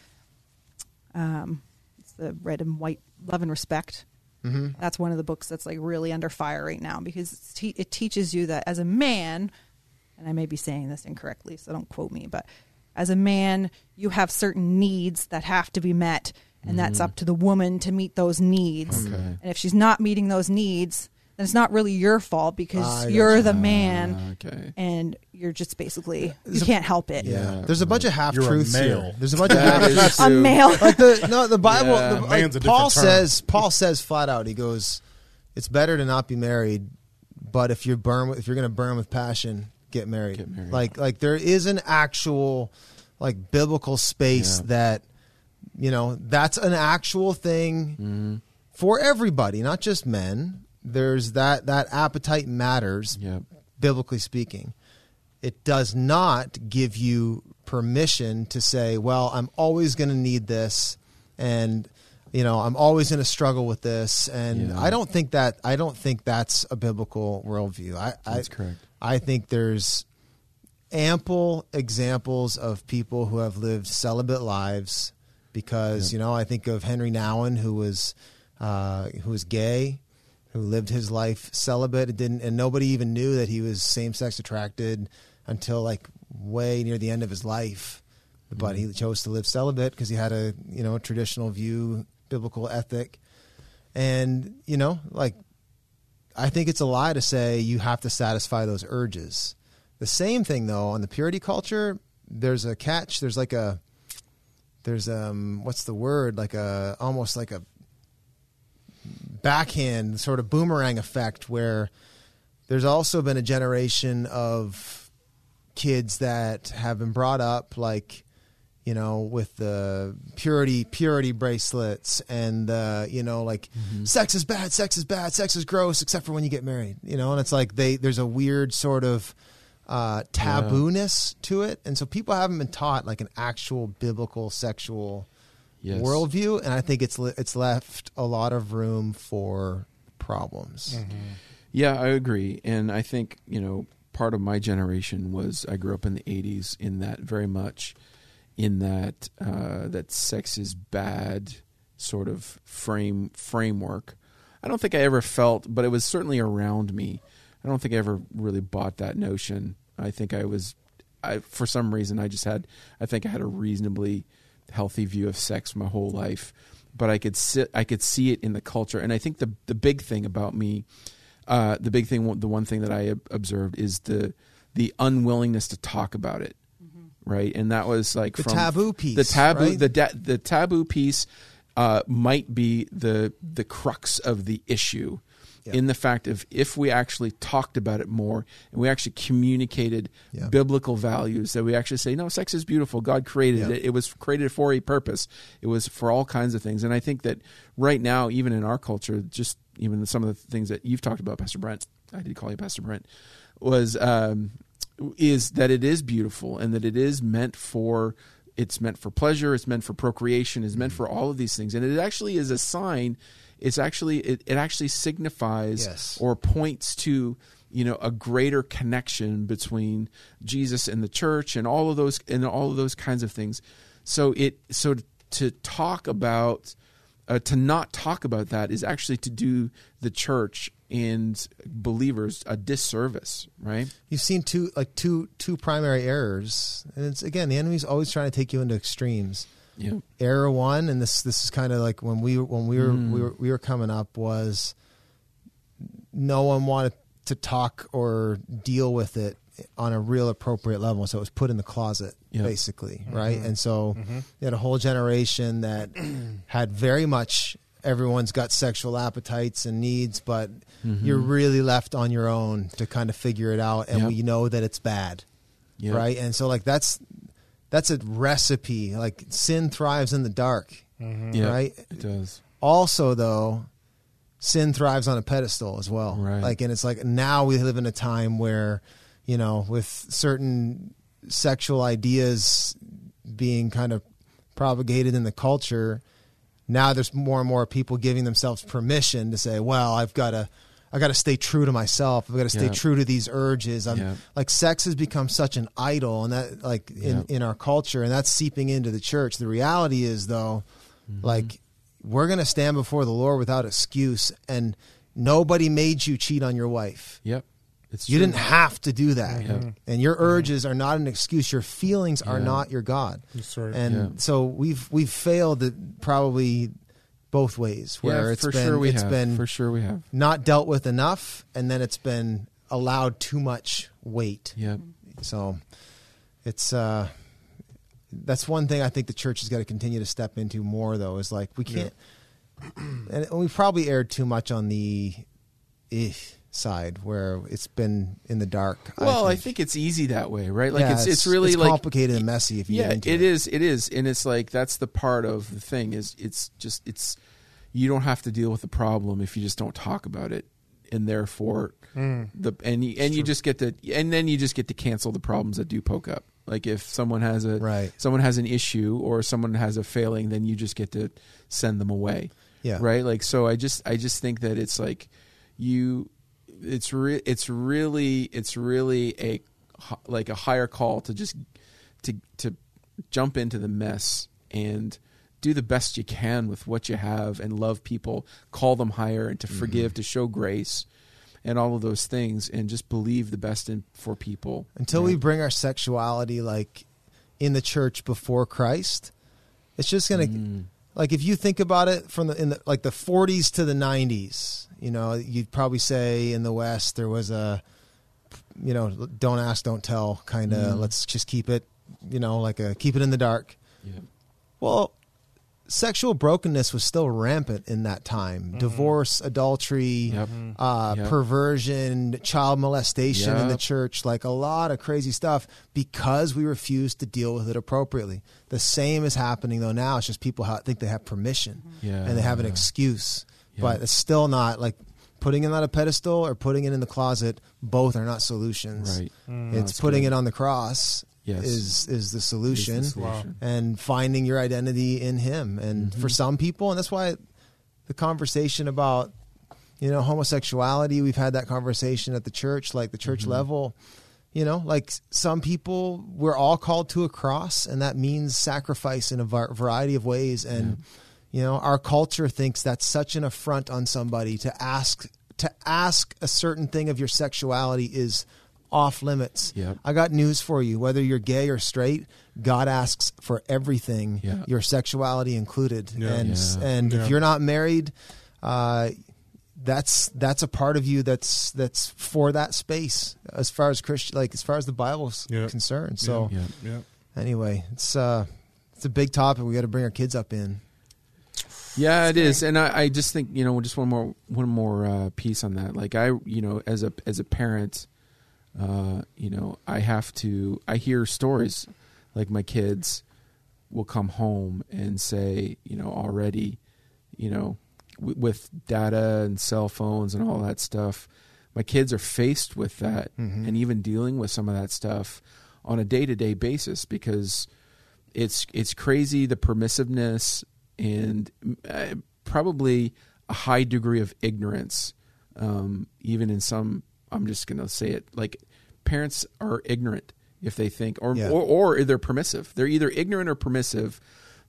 um, it's the red and white love and respect. mm-hmm. That's one of the books that's like really under fire right now because it's te- it teaches you that as a man, and I may be saying this incorrectly, so don't quote me, but as a man, you have certain needs that have to be met, and that's up to the woman to meet those needs. Okay. And if she's not meeting those needs, then it's not really your fault because I you're gotcha. the man Ah, okay. and you're just basically you a- can't help it. Yeah. Yeah. There's a bunch of half truths You're a here. male. There's a bunch of half truths. A male. Like the no, the Bible. Yeah. the, like Man's a Paul term. says. Paul says flat out. He goes, it's better to not be married. But if you're burn, if you're going to burn with passion, get married. Get married. Like like there is an actual like biblical space Yeah. that you know that's an actual thing Mm-hmm. for everybody, not just men. There's that that appetite matters Yep. biblically speaking. It does not give you permission to say, well, I'm always going to need this and you know, I'm always going to struggle with this and Yeah. I don't think that I don't think that's a biblical worldview. I That's I, correct. I think there's ample examples of people who have lived celibate lives because you know I think of Henri Nouwen who was uh, who was gay who lived his life celibate it didn't and nobody even knew that he was same sex attracted until like way near the end of his life but he chose to live celibate because he had a you know traditional view biblical ethic and you know like I think it's a lie to say you have to satisfy those urges. The same thing though on the purity culture, there's a catch. There's like a there's um what's the word? Like a almost like a backhand sort of boomerang effect where there's also been a generation of kids that have been brought up like you know with the purity purity bracelets and the you know like sex is bad sex is bad sex is gross except for when you get married you know? And it's like they there's a weird sort of uh tabooness to it and so people haven't been taught like an actual biblical sexual Yes. worldview and i think it's it's left a lot of room for problems Yeah, I agree, and I think you know part of my generation was I grew up in the '80s in that very much in that uh, that sex is bad sort of frame framework. I don't think I ever felt, but it was certainly around me. I don't think I ever really bought that notion. I think I was, I for some reason I just had, I think I had a reasonably healthy view of sex my whole life, but I could sit, I could see it in the culture, and I think the the big thing about me, uh, the big thing, the one thing that I observed is the the unwillingness to talk about it, right? And that was like The from taboo piece, the taboo, right? the da- the taboo piece uh, might be the the crux of the issue. Yeah. In the fact of if we actually talked about it more and we actually communicated Yeah. biblical values, that we actually say, no, sex is beautiful. God created Yeah. it. It was created for a purpose. It was for all kinds of things. And I think that right now, even in our culture, just even some of the things that you've talked about, Pastor Brent, I did call you Pastor Brent, was um, is that it is beautiful and that it is meant for it's meant for pleasure, it's meant for procreation, it's meant for all of these things, and it actually is a sign. It's actually it, it actually signifies Yes. or points to you know a greater connection between Jesus and the church and all of those and all of those kinds of things. So it so to talk about uh, to not talk about that is actually to do the church and believers a disservice, right? you've seen two like two two primary errors and it's again the enemy's always trying to take you into extremes Yeah. error one and this this is kind of like when we when we were Mm. we were mm. we were coming up was no one wanted to talk or deal with it on a real appropriate level so it was put in the closet Yep. basically mm-hmm. right and so mm-hmm. you had a whole generation that had very much everyone's got sexual appetites and needs but mm-hmm. you're really left on your own to kind of figure it out and Yep. we know that it's bad Yep. right and so like that's that's a recipe like sin thrives in the dark mm-hmm. Yeah. right It does. also though sin thrives on a pedestal as well Right. like and it's like now we live in a time where you know with certain sexual ideas being kind of propagated in the culture now there's more and more people giving themselves permission to say well i've got to i got to stay true to myself i've got to stay Yeah. true to these urges i'm Yeah. like sex has become such an idol and that like in, Yeah. in our culture and that's seeping into the church the reality is though Mm-hmm. like we're going to stand before the lord without excuse and nobody made you cheat on your wife Yep. It's you true. didn't have to do that Yeah. and your urges are not an excuse your feelings are not your god That's right. and Yeah. so we've we've failed at probably both ways where yeah, it's for been sure we it's have. been for sure we have. not dealt with enough and then it's been allowed too much weight Yep. so it's uh that's one thing I think the church has got to continue to step into more though is like we can't and we probably erred too much on the eh, side where it's been in the dark. Well, I think. it's easy that way, right? Like Yeah, it's, it's really like complicated and messy if you yeah, get into it it. is. It is, and it's like that's the part of the thing is it's just it's you don't have to deal with the problem if you just don't talk about it, and therefore mm. the and you, and you just get to and then you just get to cancel the problems that do poke up. Like if someone has a Right. someone has an issue or someone has a failing, then you just get to send them away. Yeah. Right. Like so, I just I just think that it's like you it's re- it's really it's really a like a higher call to just to to jump into the mess and do the best you can with what you have and love people call them higher and to Mm-hmm. forgive to show grace and all of those things and just believe the best in for people until we bring our sexuality like in the church before Christ, it's just gonna Mm. like if you think about it from the in the like the 40s to the 90s. You know, you'd probably say in the West there was a you know don't ask, don't tell kind of. Mm. Let's just keep it. You know, like a keep it in the dark. yeah. Well, sexual brokenness was still rampant in that time. Mm-hmm. Divorce, adultery, Yep. uh, Yep. perversion, child molestation in the church, like a lot of crazy stuff because we refused to deal with it appropriately. The same is happening though now. It's just people ha- think they have permission mm-hmm. Yeah. and they have an excuse, Yeah. but it's still not like putting it on a pedestal or putting it in the closet. Both are not solutions. right mm, It's putting good. it on the cross. Yes. Is is the solution Is the solution. and finding your identity in him. And Mm-hmm. for some people, and that's why the conversation about you know homosexuality, we've had that conversation at the church, like the church Mm-hmm. level. You know, like some people, we're all called to a cross, and that means sacrifice in a var- variety of ways. And you know, our culture thinks that's such an affront on somebody to ask to ask a certain thing of your sexuality is off limits. Yep. I got news for you. Whether you're gay or straight, God asks for everything, Yeah. your sexuality included. Yeah. And Yeah. and Yeah. if you're not married, uh, that's that's a part of you that's that's for that space as far as Christian, like as far as the Bible's Yeah. concerned. So yeah Yeah. anyway, it's uh, it's a big topic. We got to bring our kids up in. Yeah, it is, and I, I just think you know just one more one more uh, piece on that. Like I, you know, as a as a parent, uh, you know, I have to. I hear stories like my kids will come home and say, you know, already, you know, w- with data and cell phones and all that stuff, my kids are faced with that and even dealing with some of that stuff on a day to day basis because it's it's crazy the permissiveness and uh, probably a high degree of ignorance um, even in some i'm just going to say it like parents are ignorant if they think or, Yeah. or or they're permissive. They're either ignorant or permissive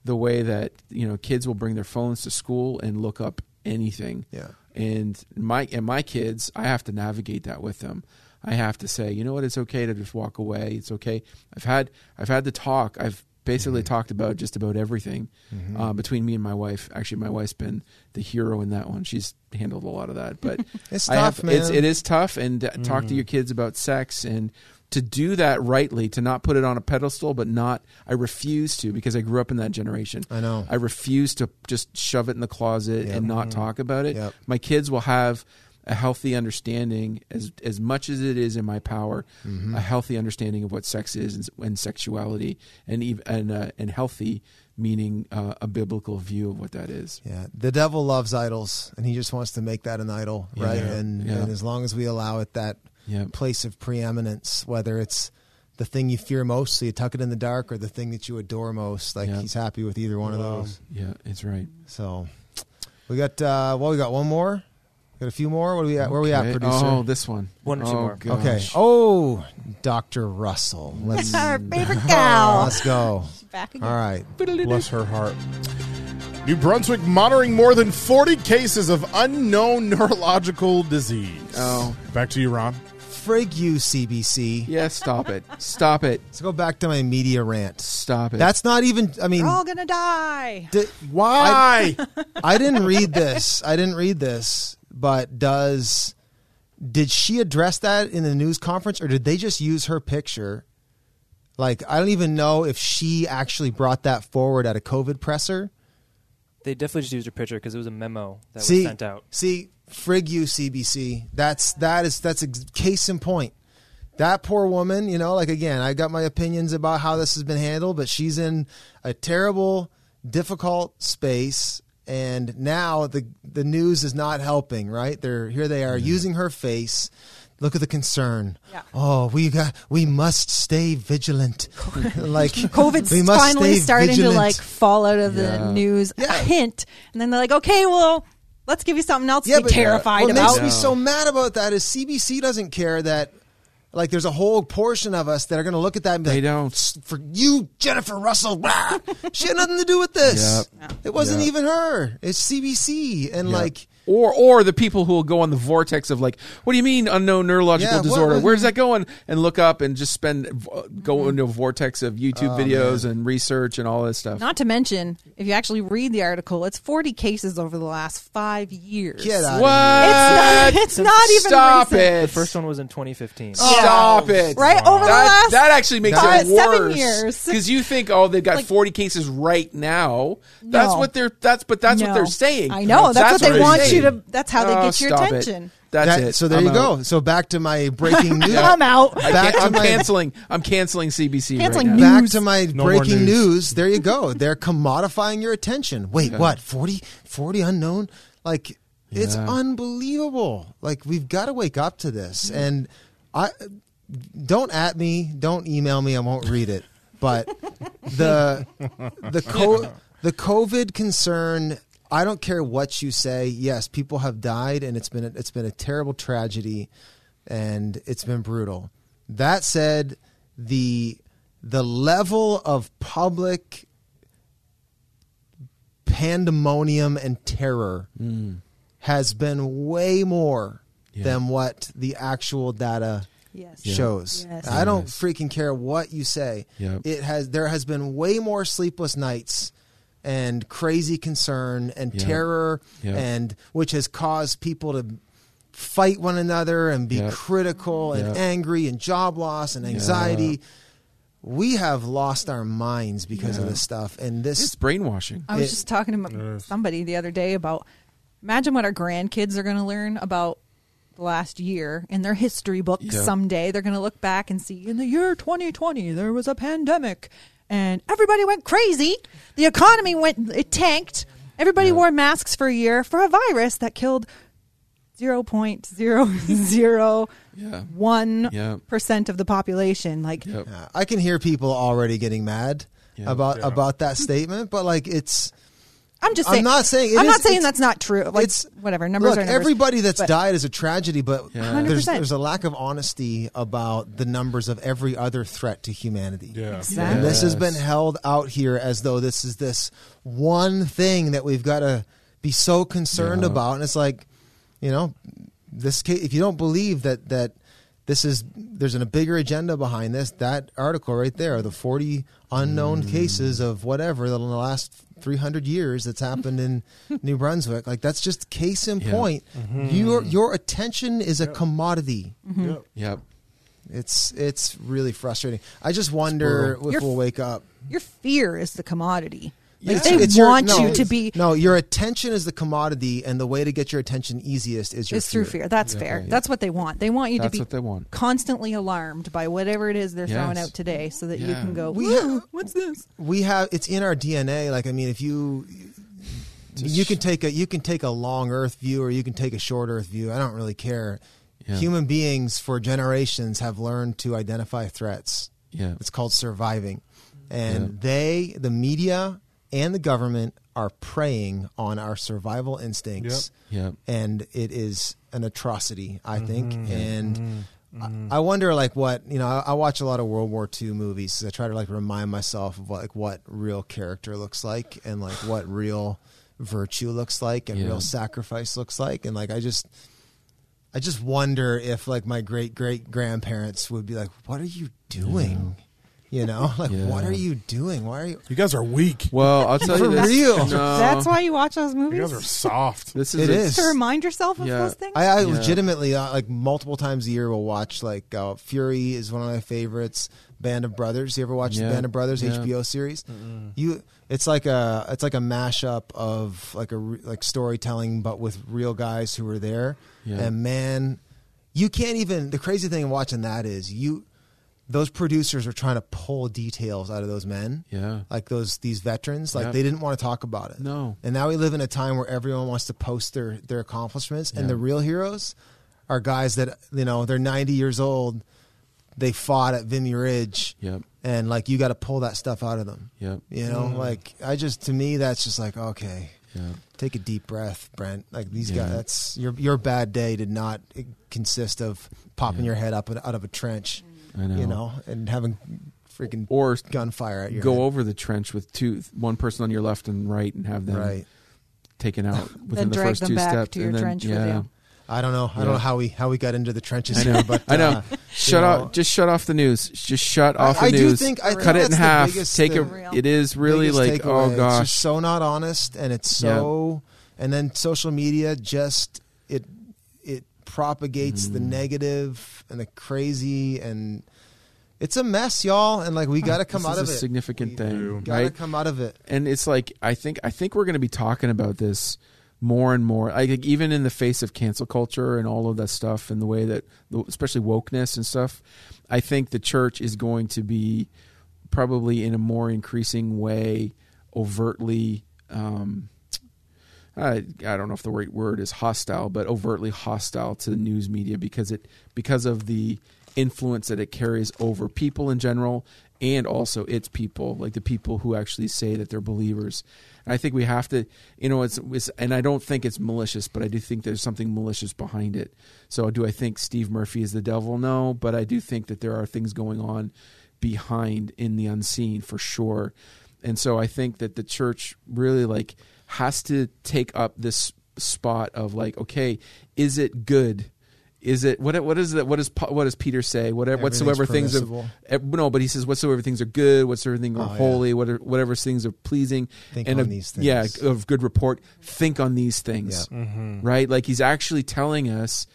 the way that you know kids will bring their phones to school and look up anything. Yeah. and my and my kids i have to navigate that with them. I have to say you know what? It's okay to just walk away. It's okay. I've had i've had the talk. I've basically Mm-hmm. talked about just about everything uh, between me and my wife actually my wife's been the hero in that one she's handled a lot of that but It's I tough, have, man. It's, it is tough and uh, talk to your kids about sex and to do that rightly to not put it on a pedestal but not i refuse to because i grew up in that generation I know. I refuse to just shove it in the closet Yep. and not talk about it. Yep. My kids will have a healthy understanding as as much as it is in my power, Mm-hmm. a healthy understanding of what sex is and, and sexuality, and even and uh, and healthy meaning uh, a biblical view of what that is. Yeah, the devil loves idols, and he just wants to make that an idol, Yeah. right? And, Yeah. and as long as we allow it that Yeah. place of preeminence, whether it's the thing you fear most, so you tuck it in the dark, or the thing that you adore most, like he's happy with either one of those. Yeah, it's right. So we got uh, well, we got one more, got a few more. What are we at? Where are we at, Okay. producer? Oh, this one. One or two Oh, more. gosh. okay. Oh, Doctor Russell. Let's Our favorite gal. let's go. Back again. All right. Bless her heart. New Brunswick monitoring more than 40 cases of unknown neurological disease. Oh. Back to you, Ron. Frig you, CBC. Yeah, stop it. Stop it. Let's go back to my media rant. Stop it. That's not even. I mean, We're all gonna die. di- Why? I didn't read this. I didn't read this, but does did she address that in the news conference or did they just use her picture? Like I don't even know if she actually brought that forward at a COVID presser. They definitely just used her picture because it was a memo that see, was sent out. See, frig you, CBC. That's that is that's a case in point. That poor woman, you know, like again, I got my opinions about how this has been handled, but she's in a terrible, difficult space, and now the the news is not helping. Right? They're here. They are using her face. Look at the concern. Yeah. Oh, we got. We must stay vigilant. like COVID's we must finally stay starting vigilant. to like fall out of the news Yeah. a hint, and then they're like, okay, well, let's give you something else to be terrified what about. makes me so mad about that is CBC doesn't care that like there's a whole portion of us that are going to look at that and be They like, don't. For you, Jennifer Russell, she had nothing to do with this. Yep. It wasn't Yep. even her. It's CBC, and like or or the people who will go on the vortex of like, what do you mean unknown neurological Yeah, disorder? Where's that going? And look up and just spend uh, go mm-hmm. into a vortex of YouTube Oh, videos and research and all this stuff. Not to mention, if you actually read the article, it's 40 cases over the last five years. get out. what? It's not, it's not even Stop recent. it! The first one was in 2015. Stop oh. it! Right over the last that actually makes five- it seven worse years. because you think, oh, they've got Like- forty cases right now. That's No. what they're. That's but that's what they're saying. I know. That's, what they they're want you saying. to. That's how they Oh, get your stop it. attention. That's That- it. So there I'm you out. go. So back to my breaking news. I'm out. Back to I'm my- canceling. I'm canceling CBC Canceling right now. Back to my No more breaking news. news. There you go. They're commodifying your attention. Wait, what? 40, 40 unknown? Like, it's Yeah. unbelievable. Like, we've got to wake up to this. And I don't at me, don't email me. I won't read it. But the the co- the COVID concern. I don't care what you say. Yes, people have died, and it's been a, it's been a terrible tragedy, and it's been brutal. That said, the the level of public pandemonium and terror hmm. has been way more Yeah. than what the actual data Yes. shows. Yes. I don't freaking care what you say. Yep. It has there has been way more sleepless nights and crazy concern and Yep. terror Yep. and which has caused people to fight one another and be Yep. critical and Yep. angry and job loss and anxiety. We have lost our minds because of this stuff and this It's brainwashing. I was It- just talking to somebody the other day about imagine what our grandkids are going to learn about the last year in their history books Yeah. someday. They're going to look back and see in the year 2020 there was a pandemic and everybody went crazy. The economy went it tanked. Everybody Yeah. wore masks for a year for a virus that killed 0.001% Yeah. percent of the population. Like Yep. Yeah, I can hear people already getting mad Yeah. about about that statement, but like it's I'm just I'm saying not saying it I'm is- not saying that's not true. Like it's whatever numbers look, are numbers. everybody that's But- died is a tragedy, but Yeah. there's there's a lack of honesty about the numbers of every other threat to humanity. Yeah. Exactly. And this has been held out here as though this is this one thing that we've got to be so concerned Yeah. about, and it's like, you know, this case, if you don't believe that that this is there's a bigger agenda behind this, that article right there, the 40 unknown Mm. cases of whatever that in the last 300 years that's happened in New Brunswick, like that's just case in Yeah. point. Mm-hmm. Your mm-hmm. your attention is a commodity. Mm-hmm. Yep. Yep. It's it's really frustrating. I just wonder if You're- we'll wake up. Your fear is the commodity. Like Yeah. they It's your- want no, you to be no. Your attention is the commodity, and the way to get your attention easiest is your is through fear. That's fair. yeah. That's what they want. They want you That's to be what they want. constantly alarmed by whatever it is they're throwing out today, so that you can go. We "Ooh, have- what's this? We have it's in our DNA. Like I mean, if you you can take a you can take a long Earth view or you can take a short Earth view. I don't really care. Yeah. Human beings for generations have learned to identify threats. Yeah. It's called surviving. And Yeah. they, the media and the government, are preying on our survival instincts. Yep. And it is an atrocity, I think. Mm-hmm. And I, I wonder, like, what you know. I, I watch a lot of World War II movies. I try to like remind myself of what, like what real character looks like, and like what real virtue looks like, and Yeah. real sacrifice looks like, and like I just. I just wonder if like my great great grandparents would be like, "What are you doing?" You know, like, Yeah. "What are you doing? Why are you?" You guys are weak. Well, I'll tell For you this. real. No, That's why you watch those movies. You guys are soft. this is It a- is. to remind yourself of Yeah. those things. I, I Yeah. legitimately uh, like multiple times a year will watch like uh, Fury is one of my favorites. Band of Brothers. You ever watch Yeah. the Band of Brothers Yeah. HBO series? You, it's like a it's like a mashup of like a re- like storytelling, but with real guys who were there. Yeah. And man, you can't even. The crazy thing in watching that is you. Those producers are trying to pull details out of those men Yeah. like those these veterans like Yep. they didn't want to talk about it No. and now we live in a time where everyone wants to post their their accomplishments and the real heroes are guys that you know they're 90 years old they fought at Vimy Ridge Yep. and like you got to pull that stuff out of them Yep. you know Mm. like I just to me that's just like okay Yeah. take a deep breath Brent like these Yeah. guys that's your your bad day did not consist of popping Yeah. your head up out of a trench I know. you know and having freaking Or gunfire at your go head. over the trench with two, one person on your left and right, and have them right taken out within Then the drag first them two back steps. to your and then, trench with yeah. you. I don't know. I Yeah. don't know how we how we got into the trenches I know. here, but I know. uh, Shut off. know, Just shut off the news. Just shut off I, the I do think I think Cut it in that's the half. biggest- Take the a. It is really like takeaway. oh It's gosh. just so not honest, and it's so. And then social media just it propagates the Mm. negative and the crazy, and it's a mess, y'all. And like we got to come This out is of a it. significant We thing, Got to right? come out of it. and it's like I think I think we're going to be talking about this more and more. Like like, even in the face of cancel culture and all of that stuff, and the way that, especially wokeness and stuff, I think the church is going to be probably in a more increasing way overtly. Um, I, I don't know if the right word is hostile, but overtly hostile to the news media because it because of the influence that it carries over people in general and also its people, like the people who actually say that they're believers. And I think we have to, you know, it's, it's and I don't think it's malicious, but I do think there's something malicious behind it. So do I think Steve Murphy is the devil? No, but I do think that there are things going on behind in the unseen for sure. And so I think that the church really like has to take up this spot of like, okay, is it good? Is it what? What is that? What does Pa- what does Peter say? Whatever, whatsoever Everything's things of eh, no, but he says whatsoever things are good, whatsoever things are Oh, yeah. holy, whatever, whatever things are pleasing, Think and on of, these things. yeah, of good report. Think on these things, right? Like he's actually telling us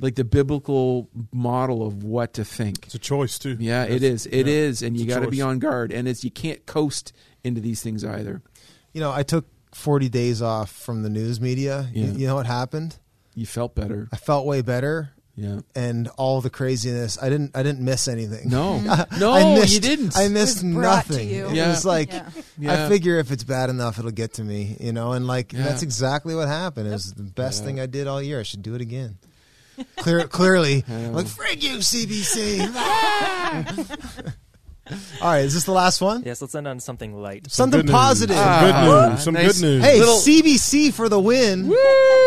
like the biblical model of what to think. It's a choice too. Yeah, it That's- is. It yeah. is, and It's you got to be on guard. And it's you can't coast into these things either. You know, I took 40 days off from the news media. You- Yeah. you know what happened? You felt better. I felt way better. Yeah. and all the craziness. I didn't. I didn't miss anything. No, no, I missed, you didn't. I missed It was brought to nothing. you. It Yeah. was like Yeah. Yeah. I figure if it's bad enough, it'll get to me, you know. And like Yeah. that's exactly what happened. It was the best Yeah. thing I did all year. I should do it again. Clear, clearly, Yeah. like frig you, CBC. all right, is this the last one? Yes, let's end on something light. Something Good news. positive. Some Ah, good news. Some nice. good news. hey, Little- CBC for the win. Woo,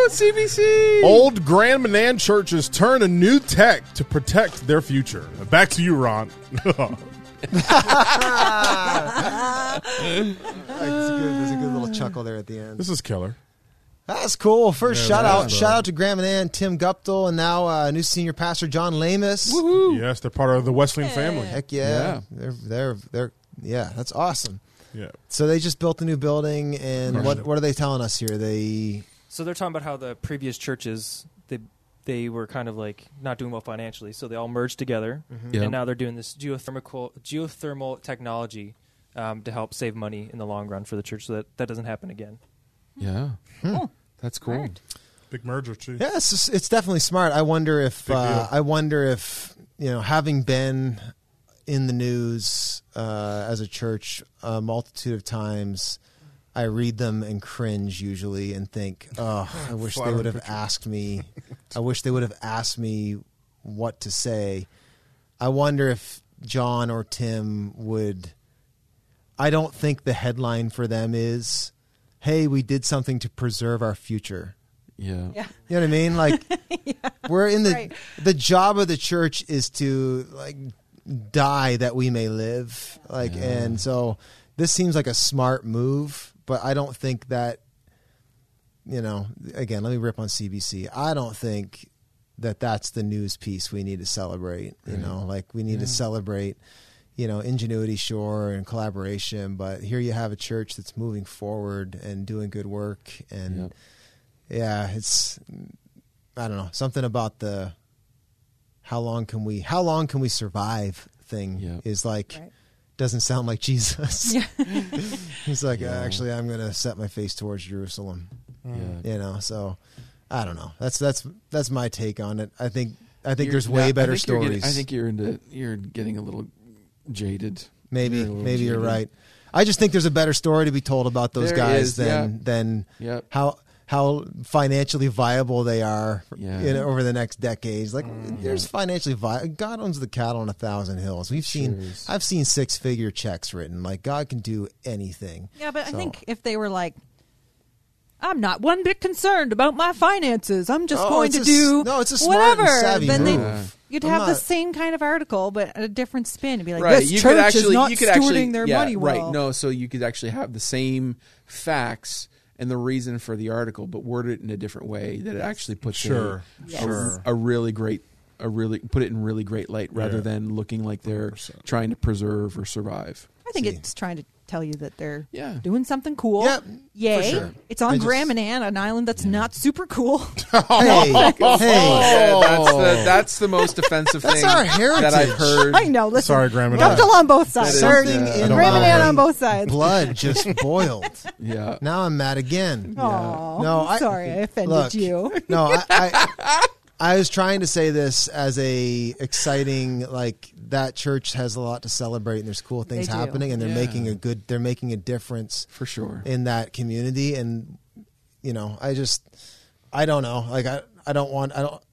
CBC. Old Grand Manan churches turn a new tech to protect their future. Back to you, Ron. That's a good. There's a good little chuckle there at the end. this is killer. That's cool. First Yeah, shout out, is, shout uh, out to Grand Manan, Tim Guptill, and now uh, new senior pastor John Lamus. Yes, they're part of the Wesleyan family. Heck yeah. Yeah. they're they're they're yeah, that's awesome. Yeah. So they just built a new building, and Right. what what are they telling us here? They So they're talking about how the previous churches they they were kind of like not doing well financially, so they all merged together, Yeah. and now they're doing this geothermal geothermal technology um, to help save money in the long run for the church, so that that doesn't happen again. Yeah. Cool. That's cool. Smart. Big merger, too. yeah, it's just, it's definitely smart. I wonder if uh. I wonder if you know having been in the news uh, as a church a multitude of times. I read them and cringe usually and think, oh, I wish they would have picture. asked me. I wish they would have asked me what to say. I wonder if John or Tim would. I don't think the headline for them is, "Hey, we did something to preserve our future." Yeah. Yeah. You know what I mean? Like we're in the Right. the job of the church is to like die that we may live. Like Yeah. and so this seems like a smart move, but I don't think that you know, again, let me rip on CBC. I don't think that that's the news piece we need to celebrate, you Right. know, like we need to celebrate you know, ingenuity, sure, and collaboration, but here you have a church that's moving forward and doing good work, and Yep. yeah, it's I don't know something about the how long can we how long can we survive thing Yeah. is like Right. doesn't sound like Jesus. Yeah. He's like, Yeah. actually, I'm going to set my face towards Jerusalem. Mm. Yeah. You know, so I don't know. That's that's that's my take on it. I think I think You're- there's way yeah, better think you're stories. getting- I think you're into you're getting a little jaded. maybe you're a little maybe you're right. I just think there's a better story to be told about those There guys is, than yeah. than Yep. how how financially viable they are Yeah. in, over the next decades. Like Mm. there's financially viable. God owns the cattle on a thousand hills. We've seen Sure. I've seen six figure checks written. Like God can do anything. Yeah, but So- I think if they were like, I'm not one bit concerned about my finances. I'm just Oh, going it's to a do no, it's a smart and whatever. savvy then they, move. you'd I'm have the not- same kind of article, but a different spin. It'd be like, right. this you church could actually is not you could stewarding actually their yeah, money well. right. No, so you could actually have the same facts and the reason for the article, but word it in a different way that it actually puts Sure, a, Yes. a- sure. a really great a really put it in really great light rather Yeah. than looking like they're 100%. trying to preserve or survive. I think See. it's trying to tell you that they're Yeah. doing something cool. Yeah, Yay. for sure. It's on I just- Grand Manan, an island that's not super cool. hey, hey, oh, Yeah, that's the oh. that's the most offensive That's thing our that I've heard. I know. Listen, Sorry, Graham and Dumped Ann. on both sides. is- Yeah. Uh, in Grand Manan know. on both sides. blood just boiled. Yeah. Now I'm mad again. Oh, No, I- sorry, I offended Look, you. No, I, I I was trying to say this as a exciting like that church has a lot to celebrate and there's cool things They do. happening and they're Yeah. making a good they're making a difference For sure. in that community and you know I just I don't know like I I don't want I don't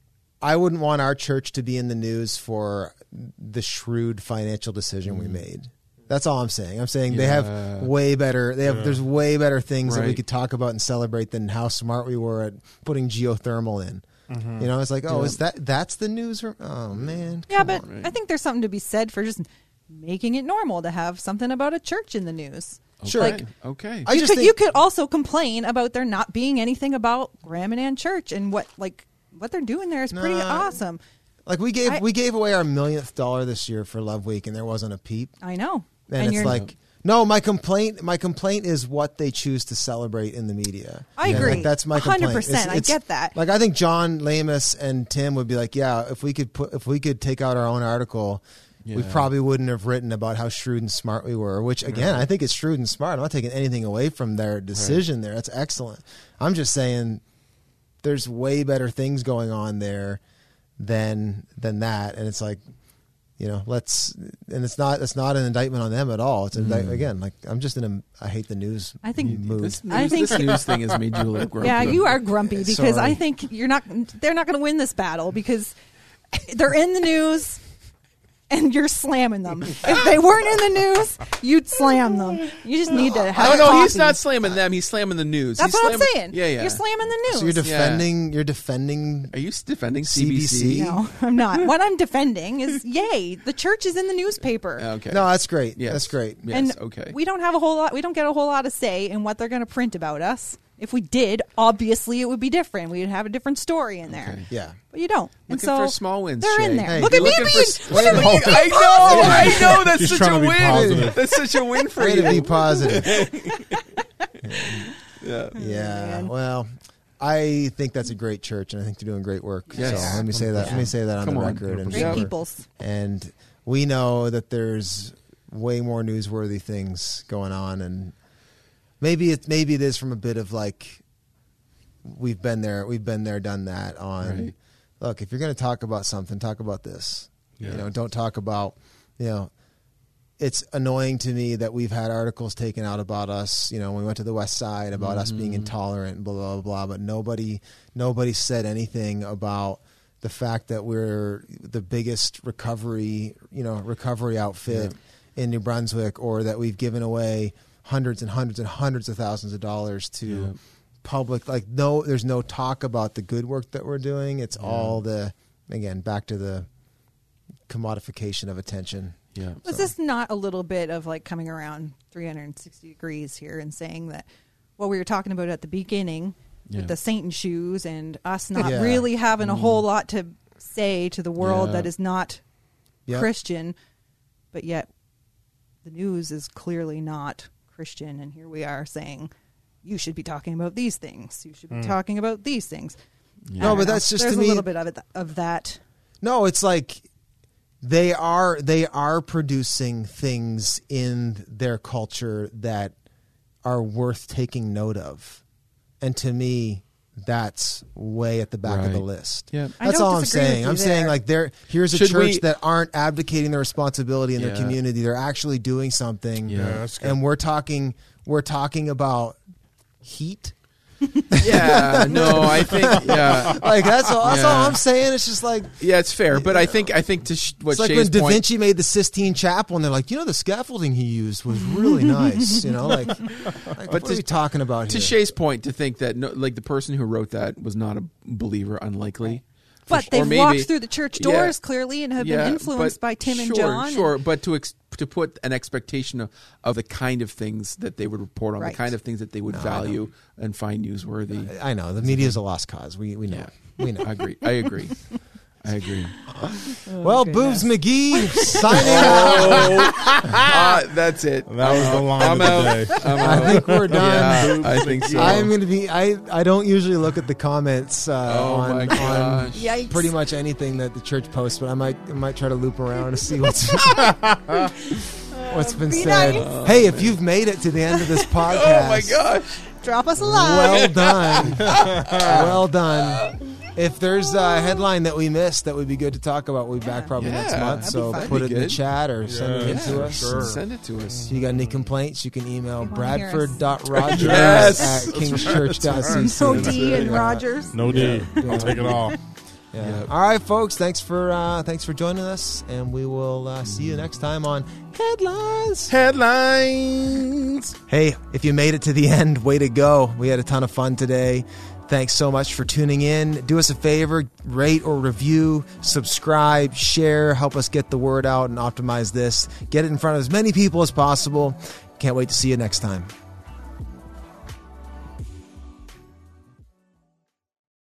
I wouldn't want our church to be in the news for the shrewd financial decision we mm-hmm. made. That's all I'm saying. I'm saying they Yeah. have way better. They have there's way better things that we Right. could talk about and celebrate than how smart we were at putting geothermal in. You know, it's like, oh, Yeah. is that that's the news? Or, oh man, Yeah, but on. I think there's something to be said for just making it normal to have something about a church in the news. Sure. Okay. okay. I you just could think you could also complain about there not being anything about Grand Manan Church and what like what they're doing there is pretty awesome. like we gave I- we gave away our millionth dollar this year for Love Week, and there wasn't a peep. I know. And, it's you're like no, my complaint my complaint is what they choose to celebrate in the media. I And, agree. Like, that's my 100%, complaint. It's- I get that. Like I think John Lamus and Tim would be like, yeah, if we could put if we could take out our own article. We probably wouldn't have written about how shrewd and smart we were, which again, I think it's shrewd and smart. I'm not taking anything away from their decision there. That's excellent. I'm just saying there's way better things going on there than than that and it's like you know let's and it's not it's not an indictment on them at all it's Mm. indict, again like i'm just in a i hate the news I think- mood This news, I think- this news thing has made you a little grumpy. Yeah, you are grumpy because Sorry. I think you're not they're not going to win this battle because they're in the news and you're slamming them. If they weren't in the news, you'd slam them. You just need to have Oh no, he's not slamming them. He's slamming the news. That's he's what I'm slamming- saying. Yeah, yeah. You're slamming the news. so you're defending you're defending Are you defending CBC? CBC? No, I'm not. What I'm defending is, yay, the church is in the newspaper. Oh, okay. no that's great Yes. that's great Yes. and okay. we don't have a whole lot. We don't get a whole lot of say in what they're going to print about us. If we did, obviously it would be different. We'd have a different story in there. Okay. yeah But you don't. and so for small wins, They're in there. Hey, Look at me being. for- look at me. Wait, I know, I know. That's He's such a win. positive. That's such a win for way you. to be positive yeah. Oh, yeah man. well i think that's a great church and i think they're doing great work Yes. so let me say that let me say that on Come the on. record and Great peoples. and we know that there's way more newsworthy things going on and maybe it maybe it is from a bit of like we've been there we've been there done that on Right. look if you're going to talk about something talk about this you know don't talk about you know it's annoying to me that we've had articles taken out about us you know when we went to the west side about us being Mm-hmm. intolerant and blah blah blah but nobody nobody said anything about the fact that we're the biggest recovery you know recovery outfit in New Brunswick or that we've given away hundreds and hundreds and hundreds of thousands of dollars to Yeah. public like no there's no talk about the good work that we're doing it's all the again back to the commodification of attention Yeah. Was this not a little bit of like coming around 360 degrees here and saying that what we were talking about at the beginning Yeah. with the Satan shoes and us not Yeah. really having a mm. whole lot to say to the world Yeah. that is not Yep. Christian, but yet the news is clearly not Christian, and here we are saying you should be talking about these things. You should be hmm. talking about these things. Yeah. No, but know. that's just there's to a me- little bit of it of that. No, it's like they are they are producing things in their culture that are worth taking note of, and to me, that's way at the back of the list. Yeah. That's all I'm saying. I'm saying like there here's a Should church we- that aren't advocating their responsibility in their community. They're actually doing something. Yeah. Yeah, and we're talking we're talking about heat. Yeah, no, I think yeah, Like that's all, that's all I'm saying. It's just like yeah, it's fair. But I think I think to sh- what it's like Shay's when Da point, Vinci made the Sistine Chapel, and they're like, you know, the scaffolding he used was really nice. You know, like, like But what to- are we talking about to here? Shay's point, to think that no, like the person who wrote that was not a believer, unlikely. For But sh- they've maybe- walked through the church Yeah. doors clearly and have Yeah, been influenced by Tim sure, and John. Sure, but to ex- to put an expectation of, of the kind of things that they would report on, Right. the kind of things that they would value and find newsworthy. I know the media is a lost cause. We we know. Yeah. We know. I agree. I agree. I agree. well, Boobs McGee signing Oh. out. Ah, that's it. That was the line I'm of out. the day. I'm I think we're done. Yeah, I think so. I'm going to be. I I don't usually look at the comments uh, oh on my on gosh. Yikes. pretty much anything that the church posts, but I might I might try to loop around to see what's what's been Be said. nice. Hey, if you've made it to the end of this podcast, Oh my gosh. Drop us a line. well done, well done. If there's a headline that we missed that would be good to talk about, we'll be back probably Yeah, next month. that'd So be fun. put it That'd in the good. chat or send it in Yeah, to us. sure. Send it to us. If you got any complaints, you can email wanna hear us. bradford.rogers Yes. at kingschurch.cc. No D and Rogers. No D. I'll take it all. Yeah. Yep. All right, folks. Thanks for uh, thanks for joining us, and we will uh, see you next time on Headlines. Headlines. Hey, if you made it to the end, way to go. We had a ton of fun today. Thanks so much for tuning in. Do us a favor, rate or review, subscribe, share, help us get the word out and optimize this. Get it in front of as many people as possible. Can't wait to see you next time.